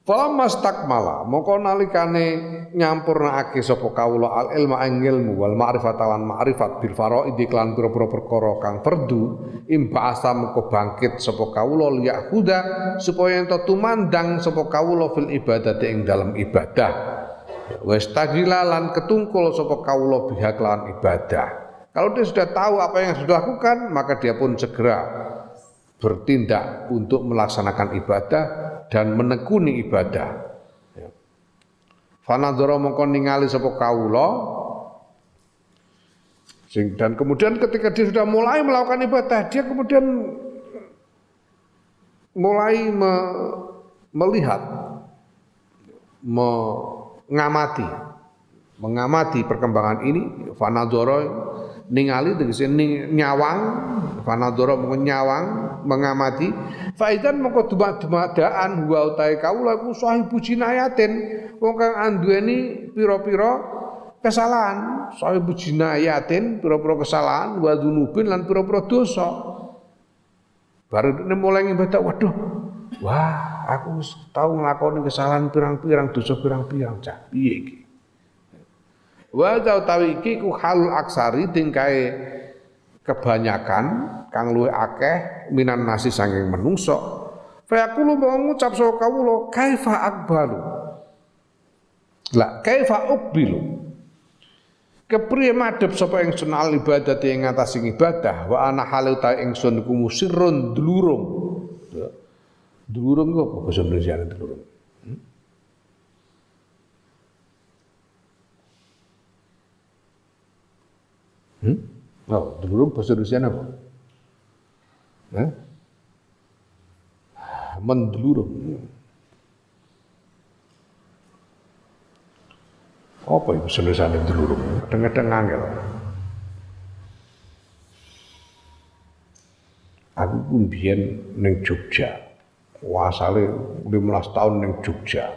Falamma stakmala moko nalikane nyampurnakake sapa kawula al ilma ing ilmu wal ma'rifat lan ma'rifat bil faraid iklan pira-pira perkara kang perdu imba'asa moko bangkit sapa kawula liyahuda supaya ento tumandang sapa kawula fil ibadati ing dalam ibadah. Wis lan ketungkul sapa kawula biha kelawan ibadah kalau dia sudah tahu apa yang sudah lakukan maka dia pun segera bertindak untuk melaksanakan ibadah dan menekuni ibadah. Ya. Fanadzara mongko ningali sapa kawula dan kemudian ketika dia sudah mulai melakukan ibadah dia kemudian mulai me, melihat mengamati mengamati perkembangan ini fanadzara ningali tegese nyawang fanadzara nyawang mengamati faidan mengko dumadaan wa utahe kawula iku sahibu jinayatin wong kang anduweni pira-pira kesalahan sahibu jinayatin pira-pira kesalahan wa dzunubin lan pira-pira dosa. Baru mulai ngibadah waduh wah aku tahu nglakoni kesalahan pirang-pirang dosa pirang-pirang cah piye iki Wa utawi iki ku hal aksari tingkae kebanyakan kang akeh minan nasi saking menungso. Fa mau ngucap sapa kawula kaifa akbalu. La kaifa ukbilu. Kepriye madhep sapa ingsun al ibadah ing ngatas ibadah wa ana halu ta ingsun iku musirrun dulurung. Dulurung apa basa Indonesia dulurung? Hmm? Oh, dulu bahasa Rusia apa? Eh? Mendelurung. Apa itu Indonesia mendelurung? Kadang-kadang angel. Aku pun biyen ning Jogja. Asale 15 tahun ning Jogja.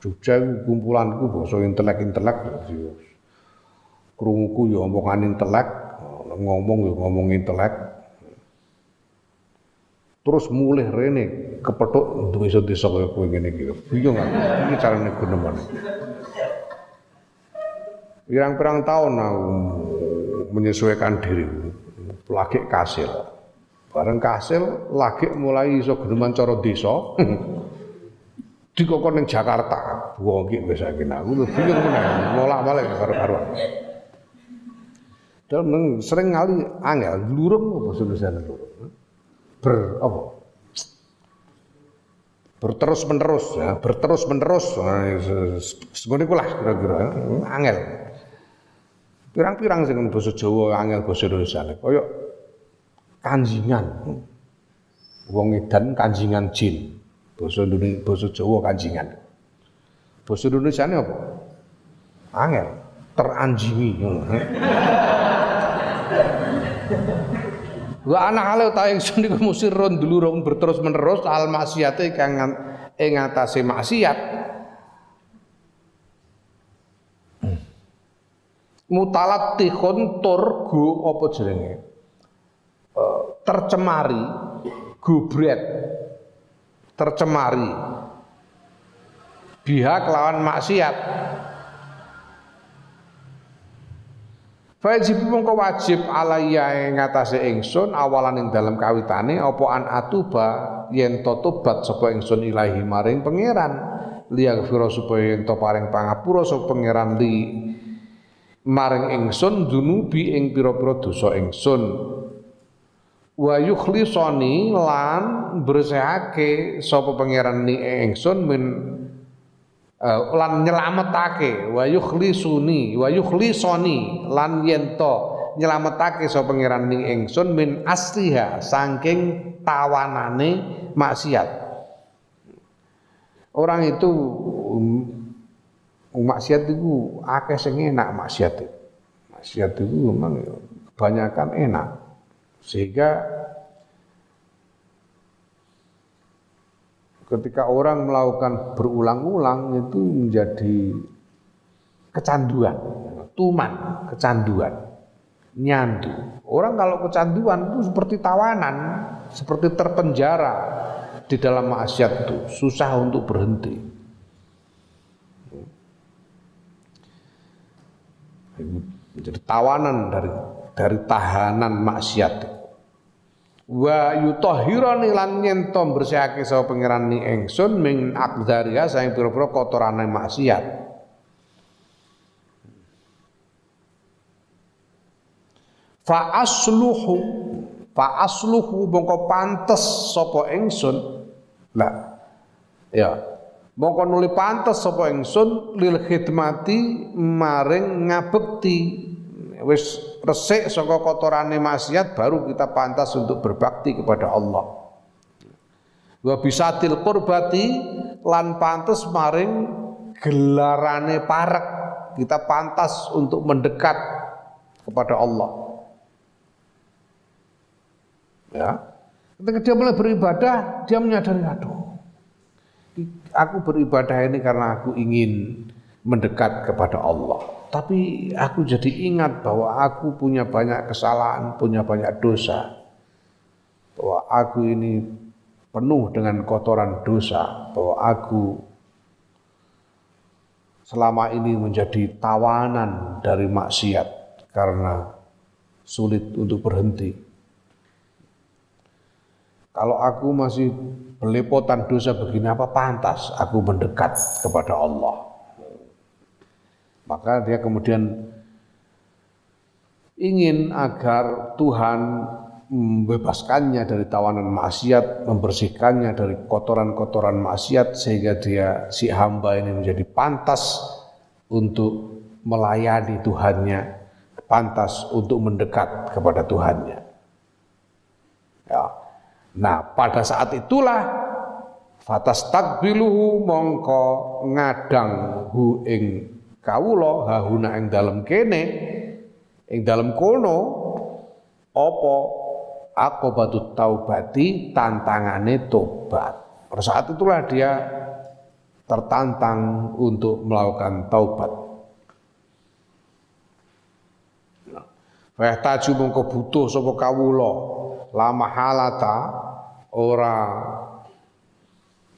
Jogja kumpulanku basa intelek-intelek krunguku ya omongan intelek, ngomong ya ngomong intelek. Terus mulih rene kepethuk desa-desa kaya kowe ngene iki. Bingung aku, iki carane guneman. Pirang-pirang tahun aku menyesuaikan diri, lagi kasil. Bareng kasil, lagi mulai iso geneman cara desa. *laughs* dikokon ning Jakarta. Wong iki wis aku bingung meneh, molak-malik karo-karo. Dalam sering kali angel, lurung apa solusinya lurung? Ber apa? Berterus menerus, ya, berterus menerus. Sebenarnya lah kira-kira angel. Pirang-pirang sing basa Jawa angel basa Indonesia. Kaya kanjingan. Wong edan kanjingan jin. Basa Indonesia basa Jawa kanjingan. Basa Indonesia apa? Angel, teranjingi. Wa ana hale ta ingsun iku musirun dulurung berterus menerus al maksiate kang ing atase maksiat. Mutalat tihun turgo apa jenenge? Eh, tercemari, gubret, tercemari. Biha kelawan maksiat. Wajib mongko wajib alaiya ing ngatasé ingsun awalan ing dalam kawitane apa an atuba yen to tobat sapa ingsun ilahi maring pangeran? Liyaghfira supaya yen to paring pangapura sapa pangeran li maring ingsun dunubi ing pira-pira dosa ingsun. Wa yukhlisani lan bersihake sapa pangeran ni ingsun min uh, lan nyelametake wa yukhlisuni wa yukhlisoni lan yento nyelametake sapa pangeran ning ingsun min asliha saking tawanane maksiat orang itu um, maksiat itu akeh sing enak maksiat itu. Maksiat itu memang kebanyakan enak. Sehingga ketika orang melakukan berulang-ulang itu menjadi kecanduan, tuman, kecanduan, nyandu. Orang kalau kecanduan itu seperti tawanan, seperti terpenjara di dalam maksiat itu, susah untuk berhenti. Menjadi tawanan dari dari tahanan maksiat. Wa yutahhirani lan nyento bersihake sapa pangeran ni ingsun min aqdariha saing pira-pira kotorane maksiat. Fa asluhu fa asluhu mongko pantes sapa ingsun. Lah ya mongko nuli pantes sapa ingsun lil khidmati maring ngabekti wis resik saka kotorane maksiat baru kita pantas untuk berbakti kepada Allah. Wa bisatil qurbati lan pantes maring gelarane parek kita pantas untuk mendekat kepada Allah. Ya. Ketika dia mulai beribadah dia menyadari aduh aku beribadah ini karena aku ingin mendekat kepada Allah. Tapi aku jadi ingat bahwa aku punya banyak kesalahan, punya banyak dosa. Bahwa aku ini penuh dengan kotoran dosa, bahwa aku selama ini menjadi tawanan dari maksiat karena sulit untuk berhenti. Kalau aku masih belepotan dosa begini apa pantas aku mendekat kepada Allah. Maka dia kemudian ingin agar Tuhan membebaskannya dari tawanan maksiat, membersihkannya dari kotoran-kotoran maksiat sehingga dia si hamba ini menjadi pantas untuk melayani Tuhannya, pantas untuk mendekat kepada Tuhannya. Ya. Nah, pada saat itulah fatas takbiluhu mongko ngadang hu ing kawula hahuna ing dalem kene ing dalem kono apa akobatu taubati tantangane tobat. Pada saat itulah dia tertantang untuk melakukan taubat. Wah taju mongko butuh sapa kawula lama halata ora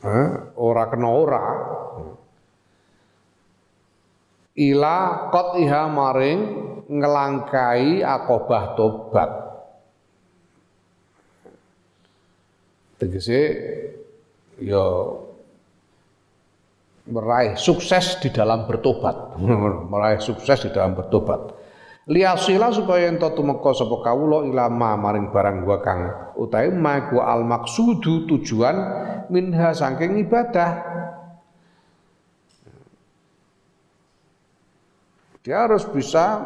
eh, ora kena ora ila iha maring ngelangkai akobah tobat. Tegese ya meraih sukses di dalam bertobat. *laughs* Meraih sukses di dalam bertobat. Liasila supaya ento tumeka sapa kawula ilama maring barang gua kang utahe ma al maksudu tujuan minha saking ibadah dia harus bisa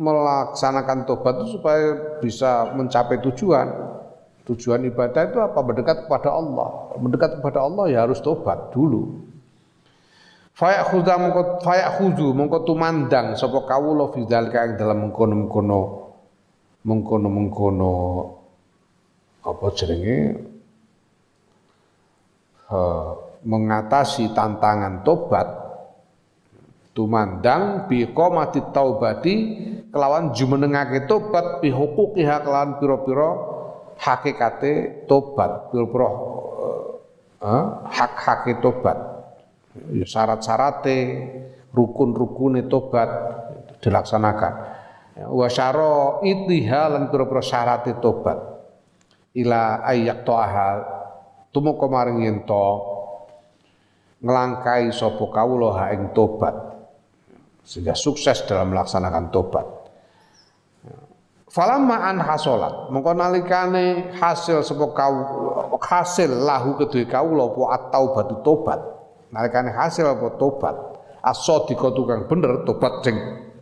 melaksanakan tobat itu supaya bisa mencapai tujuan. Tujuan ibadah itu apa? Mendekat kepada Allah. Mendekat kepada Allah ya harus tobat dulu. Fayak khuda mongko fayak khudu mongko tumandang sapa kawula fi dzalika ing dalam mengkono-mengkono mengkono-mengkono apa jenenge? Mengatasi tantangan tobat tumandang bi qomati taubati kelawan jumenengake tobat bi huquqiha kelawan pira-pira hakikate tobat pira-pira uh, hak-hake tobat ya syarat-syarate, rukun-rukune tobat dilaksanakan. Ya, wa syara itiha lan pira-pira syarate tobat. Ila ayyak to'aha tumeka maring yen to nglangkai sapa kawula ing tobat sehingga sukses dalam melaksanakan tobat. Falamma an hasolat, mengko nalikane hasil sapa hasil lahu kedue kawula apa at-taubatu tobat. Nalikane hasil apa tobat. As-sadiqa tukang bener tobat sing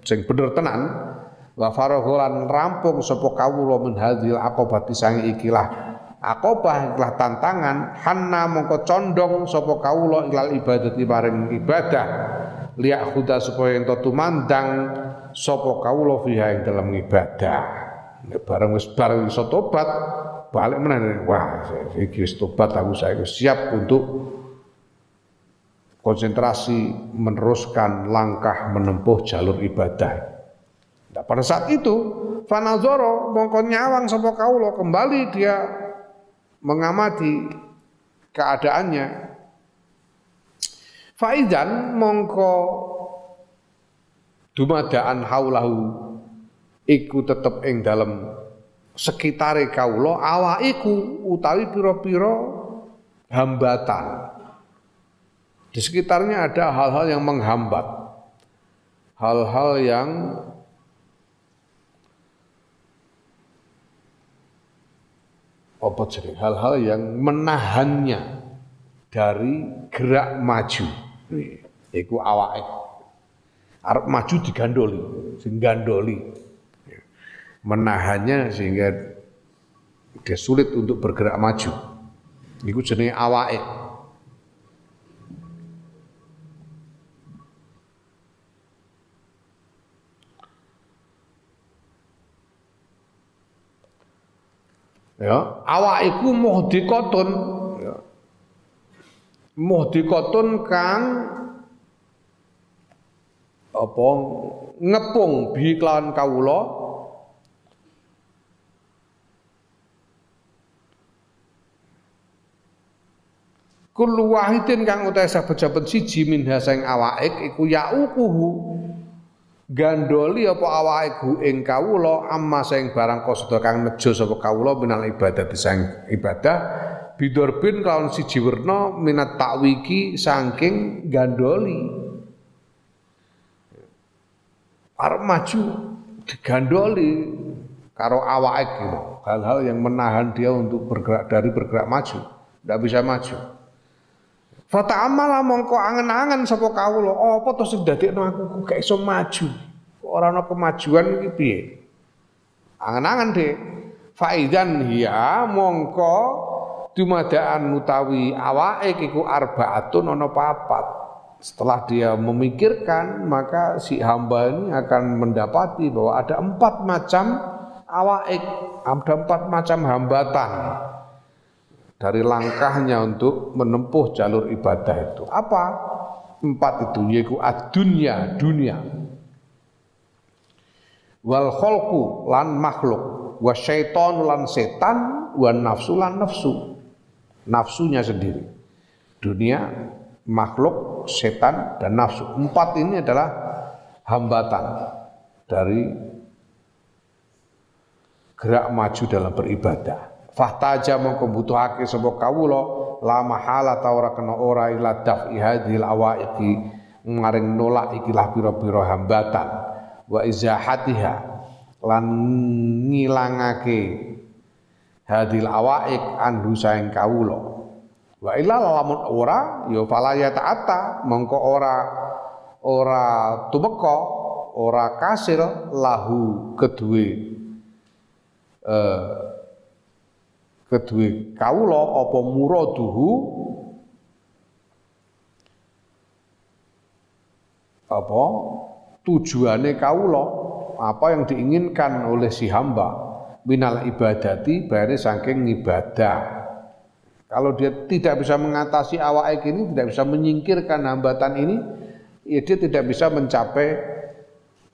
sing bener tenan. Wa farahulan rampung sapa kawula min hadzil aqobati sang ikilah aqobah ikilah tantangan. Hanna mongko condong sapa kawula ilal ibadati paring ibadah liak khuda supaya ento tumandang sapa kawula fiha ing dalam ibadah nek bareng wis bareng iso tobat balik meneh wah iki wis tobat aku saya siap untuk konsentrasi meneruskan langkah menempuh jalur ibadah. Nah, pada saat itu Fanazoro mongko nyawang sapa kaulo kembali dia mengamati keadaannya. Faizan mongko dumadaan haulahu iku tetep ing dalam sekitare kaulo awaiku utawi piro-piro hambatan di sekitarnya ada hal-hal yang menghambat. Hal-hal yang apa jadi hal-hal yang menahannya dari gerak maju. Iku awake. Arab maju digandoli, sing gandoli. Menahannya sehingga dia sulit untuk bergerak maju. Iku jenenge awake. ya awak iku muhdikotun ya. Muhdikotun kang apa ngepung bi kelawan kawula. Kullu wahidin kang utahe saben-saben siji minha sing awaik iku gandoli apa awake ing kawula amma sing barang kosodo kang nejo sapa kawula minal ibadah sing ibadah bidorbin kelawan siji werna minat takwiki saking gandoli arep maju digandoli karo awake gitu hal-hal yang menahan dia untuk bergerak dari bergerak maju tidak bisa maju Fata amala mongko angen-angen sapa kawula, apa to sing dadekno aku kok gak iso maju. Ora ana kemajuan iki piye? Angen-angen Dik. Faidan hiya mongko dumadaan utawi awake iku arbaatun ana papat. Setelah dia memikirkan, maka si hamba ini akan mendapati bahwa ada empat macam awaik, ada empat macam hambatan dari langkahnya untuk menempuh jalur ibadah itu. Apa? Empat itu yaitu ad-dunya, dunia. Wal kholku lan makhluk, wa syaiton lan setan, wa nafsu lan nafsu. Nafsunya sendiri. Dunia, makhluk, setan dan nafsu. Empat ini adalah hambatan dari gerak maju dalam beribadah. Fahtaja mongko butuhake sapa kawula la mahala ta ora kena ora ila daf'i hadhil awaiqi maring nolak ikilah pira-pira hambatan wa izahatiha lan ngilangake hadhil awaiq anhu saing kawula. Wa illa lamun ora ya fala ya ta'ata mongko ora ora tumeka ora kasil lahu kedue eh kedue kawula apa muraduhu apa tujuane kawula apa yang diinginkan oleh si hamba minal ibadati bare saking ibadah. Kalau dia tidak bisa mengatasi awak ini tidak bisa menyingkirkan hambatan ini ya dia tidak bisa mencapai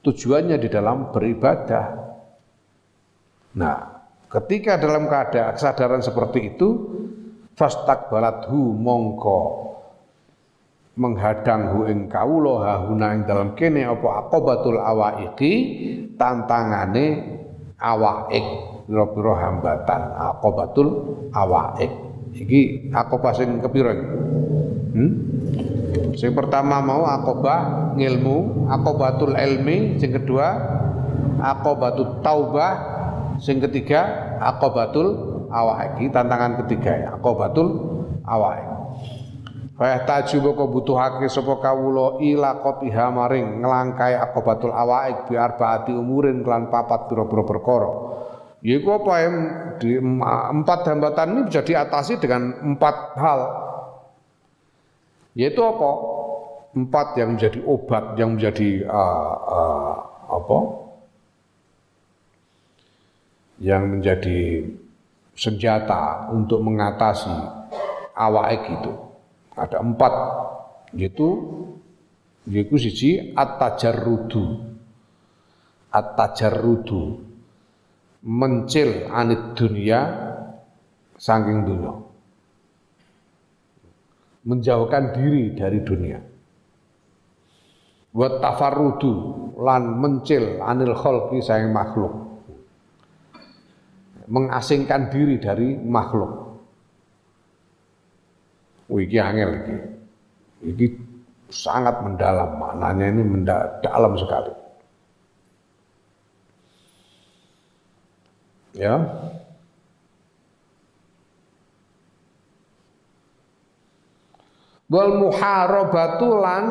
tujuannya di dalam beribadah. Nah Ketika dalam keadaan kesadaran seperti itu, fastakbalathu mongko. Menghadang hu ing kawula dalam kene apa aqobatul awaiqi tantangane awaik pira-pira hambatan aqobatul awaik iki aqobah sing kepira iki hmm? sing pertama mau aqobah ngilmu aqobatul ilmi sing kedua aqobatul taubah Sing ketiga akobatul awaki tantangan ketiga ya akobatul awaki. Fa taju boko butuhake sapa kawula ila qatiha maring nglangkai akobatul awaik bi arbaati umurin kelan papat pira-pira perkara. Yaiku apa yang di empat hambatan ini bisa diatasi dengan empat hal. Yaitu apa? empat yang menjadi obat, yang menjadi uh, uh, apa? Yang menjadi senjata untuk mengatasi awak itu. Ada empat, yaitu yaitu siji at-tajarrudu. At-tajarrudu. Mencil anit dunia saking dunia. Menjauhkan diri dari dunia. Wa tafarrudu lan mencil anil khalqi sayang makhluk. Mengasingkan diri dari makhluk Wih, iki angel iki. Iki sangat mendalam maknanya ini mendalam sekali. Ya. Wal muharabatu lan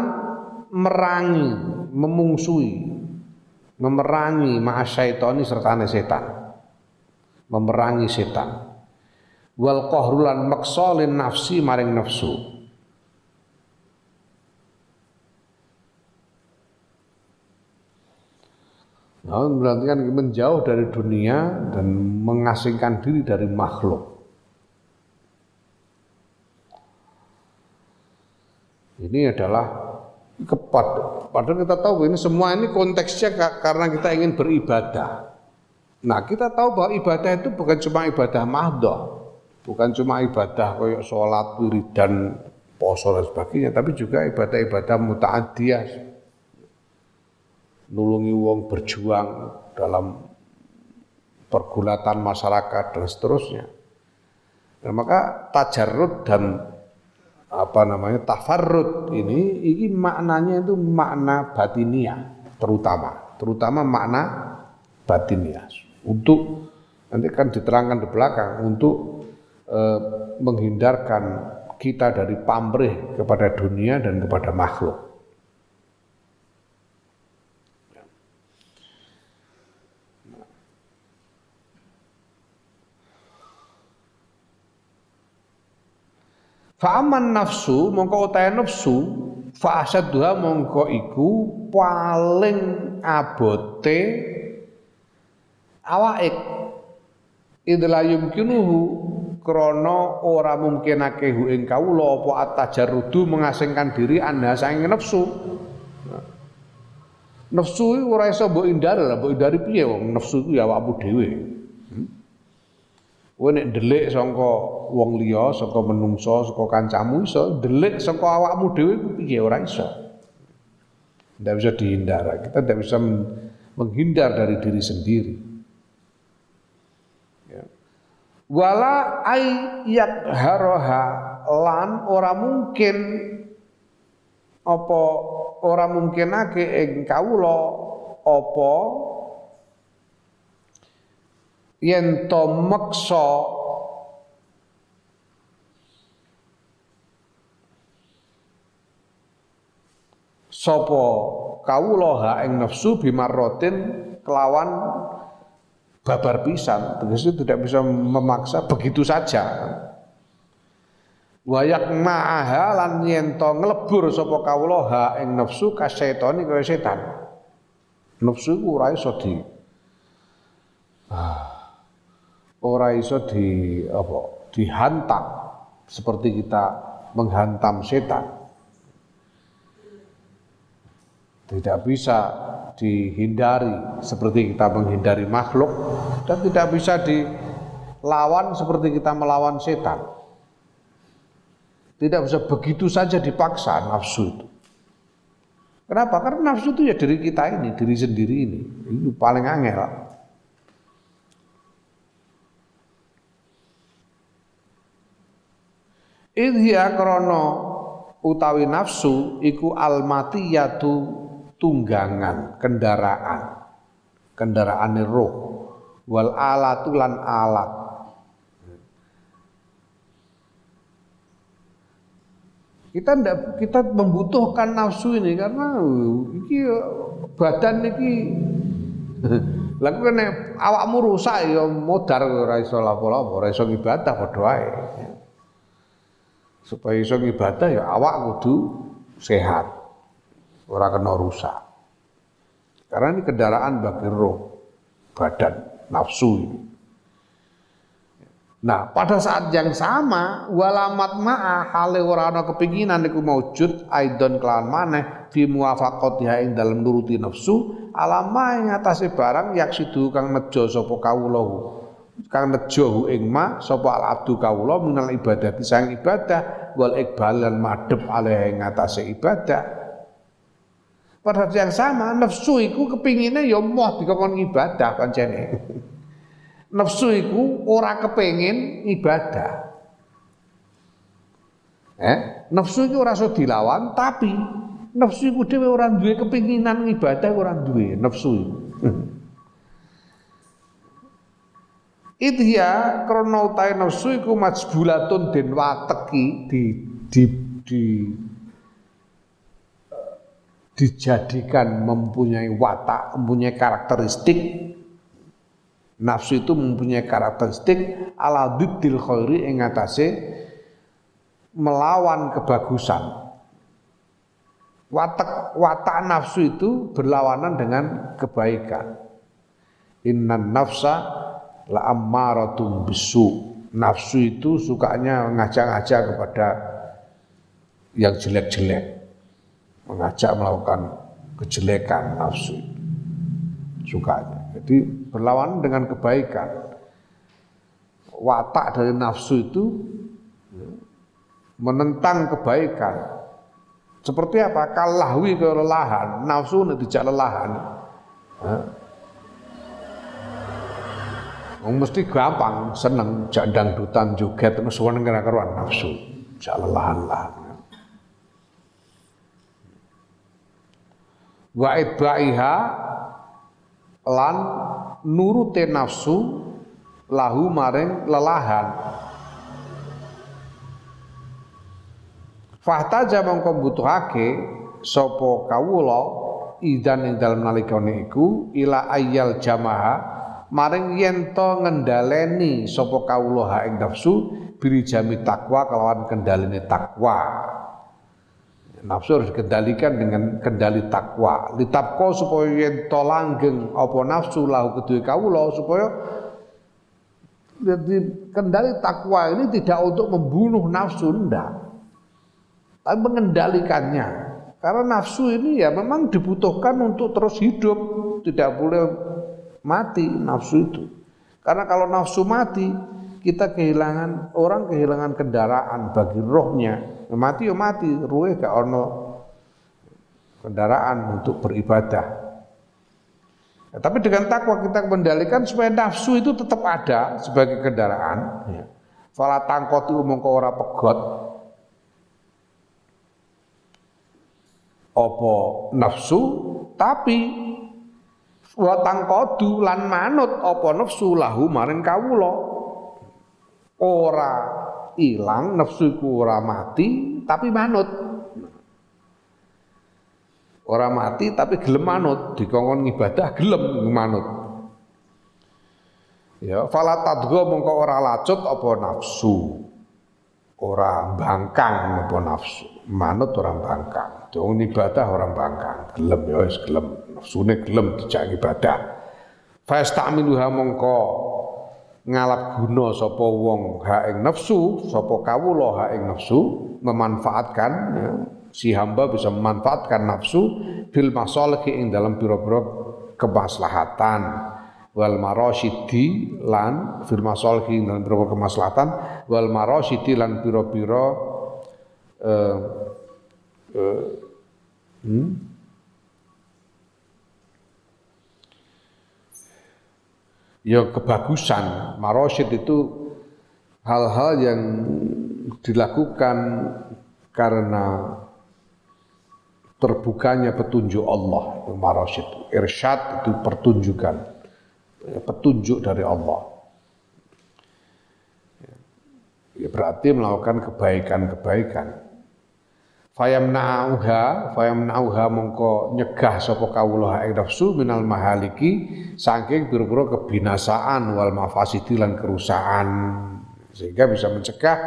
merangi, memungsui, memerangi ma'asyaitoni serta setan. Memerangi setan. Wal qahrulan maksolin nafsi maring nafsu. Nah, berarti kan menjauh dari dunia dan mengasingkan diri dari makhluk. Ini adalah kepada padahal kita tahu ini semua ini konteksnya karena kita ingin beribadah. Nah, kita tahu bahwa ibadah itu bukan cuma ibadah mahdoh, bukan cuma ibadah koyok sholat, wiridan, poso dan sebagainya, tapi juga ibadah-ibadah muta'adiyah. Nulungi wong berjuang dalam pergulatan masyarakat dan seterusnya. Nah, maka tajarrud dan apa namanya tafarrud ini ini maknanya itu makna batiniah terutama terutama makna batiniah untuk nanti kan diterangkan di belakang untuk eh, menghindarkan kita dari pamrih kepada dunia dan kepada makhluk. Fa'aman nafsu mongko utahe nafsu fa asadduha mongko iku paling abote awaik idla yumkinuhu krana ora mungkinake hu ing kawula apa at-tajarrudu mengasingkan diri anda saking nafsu nafsu ora iso mbok hindari lah mbok hindari piye wong nafsu iku ya awakmu dhewe Kowe nek delik sangka wong liya, saka menungso, saka kancamu iso, delik saka awakmu dhewe ku piye ora iso. Tidak bisa dihindar. Kita tidak bisa menghindar dari diri sendiri. Ya. Wala ay haroha. Lan ora mungkin apa ora mungkinake ing kawula apa yen to meksa sapa kawula ha ing nafsu bimarrotin kelawan babar pisan tegese tidak bisa memaksa begitu saja. Wayak ma'aha lan yen to nglebur sapa kawula ha ing nafsu kasetoni kaya setan. Nafsu ku ora iso di ah ora iso di apa dihantam. Seperti kita menghantam setan tidak bisa dihindari seperti kita menghindari makhluk dan tidak bisa dilawan seperti kita melawan setan. Tidak bisa begitu saja dipaksa nafsu itu. Kenapa? karena nafsu itu ya diri kita ini diri sendiri ini. Ini paling angel. Idhya krono utawi nafsu iku almatiyatu tunggangan, kendaraan. Kendaraan roh. Wal alatulan alat. Kita ndak kita membutuhkan nafsu ini karena iki badan iki *laughs* lagu kan awakmu rusak ya modar ora iso lapo-lapo, ora ibadah wae supaya iso ibadah ya awak kudu sehat. Ora kena rusak. Karena ini kendaraan bagi roh, badan, nafsu ini. Nah, pada saat yang sama walamat ma'a hale ora ana kepinginan iku maujud aidon kelawan maneh fi muwafaqatiha ing dalem nuruti nafsu alama ing atase barang yaksidu kang nejo sapa kawula kang nejo ing ma sapa al abdu kawula minal ibadah sang ibadah wal iqbal lan madhep alih ing atase ibadah pada yang sama nafsu iku kepingine ya moh dikon ibadah pancene nafsu iku ora kepengin ibadah. Eh, nafsu ora iso dilawan, tapi nafsu iku dhewe ora duwe kepinginan ibadah ora duwe nafsu iku. ya krana utahe nafsu iku majbulatun den wateki di di di dijadikan mempunyai watak, mempunyai karakteristik Nafsu itu mempunyai karakteristik ala diddil khairi ing melawan kebagusan. Watak watak nafsu itu berlawanan dengan kebaikan. Inna nafsa la ammaratum bisu. Nafsu itu sukanya ngajak-ngajak kepada yang jelek-jelek. Mengajak melakukan kejelekan nafsu. Sukanya. Jadi berlawanan dengan kebaikan. Watak dari nafsu itu menentang kebaikan. Seperti apa? Kalahwi kelelahan, nafsu dijak lelahan. Oh, mesti gampang, seneng, jak dangdutan joget terus karuan nafsu, jak lelahan-lahan. Wa idba'iha lan nurute nafsu lahu maring lelahan. Fahtaja mongko butuhake sapa kawula idan ing dalem nalikane iku ila ayyal jamaha maring yen to ngendhaleni sapa kawula ha ing nafsu jami takwa kelawan kendaline takwa Nafsu harus dikendalikan dengan kendali takwa. Litapko supaya yen to langgeng apa nafsu lahu kedue kawula supaya jadi kendali takwa ini tidak untuk membunuh nafsu ndak. Tapi mengendalikannya. Karena nafsu ini ya memang dibutuhkan untuk terus hidup, tidak boleh mati nafsu itu. Karena kalau nafsu mati, kita kehilangan orang kehilangan kendaraan bagi rohnya. Mati ya mati. Ruhe gak ono kendaraan untuk beribadah. Ya, tapi dengan takwa kita kendalikan supaya nafsu itu tetap ada sebagai kendaraan ya. fala tangkoti umum ke ora pegot. Opo nafsu? Tapi wa tangkodu lan manut opo nafsu lahu maring kawula ora ilang nafsu iku ora mati tapi manut. Ora mati tapi gelem manut. Dikongkon ibadah gelem manut. Ya fala tadgha mongko ora lacut apa nafsu? Ora bangkang apa nafsu? Manut ora bangkang. Dong ibadah ora bangkang. Gelem ya wis gelem. Nafsune gelem dijak ibadah fa stamiluha mongko ngalap guna sapa wong ha ing nafsu, sapa kawula ha ing nafsu memanfaatkan ya, si hamba bisa memanfaatkan nafsu bil masalih ing dalam pira-pira kemaslahatan. Wal marasyidi lan fil masalih ing dalam pira-pira kemaslahatan. Wal marasyidi lan pira-pira uh, uh, hmm? Ya kebagusan. Marosyid itu hal-hal yang dilakukan karena terbukanya petunjuk Allah. Marosyid, irsyad itu pertunjukan, petunjuk dari Allah. Ya, berarti melakukan kebaikan-kebaikan fayamna'uha fayamna'uha mongko nyegah sapa kawula ing nafsu minal mahaliki saking pira-pira kebinasaan wal mafasidi lan kerusakan sehingga bisa mencegah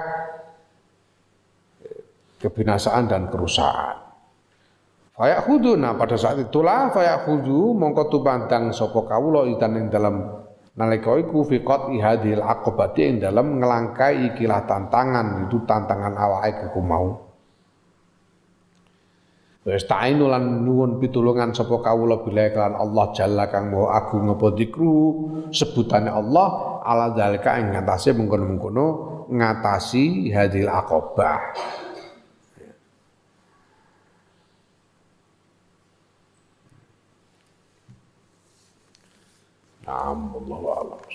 kebinasaan dan kerusakan Fayakhudhu nah pada saat itulah fayakhudhu mongko tumandang sapa kawula idan ing dalam nalika iku fi ihadil aqobati ing dalam ngelangkai ikilah tantangan itu tantangan awake ku mau. Wis ta'inu lan nuwun pitulungan sapa kawula bila kelan Allah Jalla kang Maha Agung apa dikru sebutane Allah ala zalika ing ngatasé mengkono-mengkono ngatasi hadil aqobah. Naam, Allah a'lam.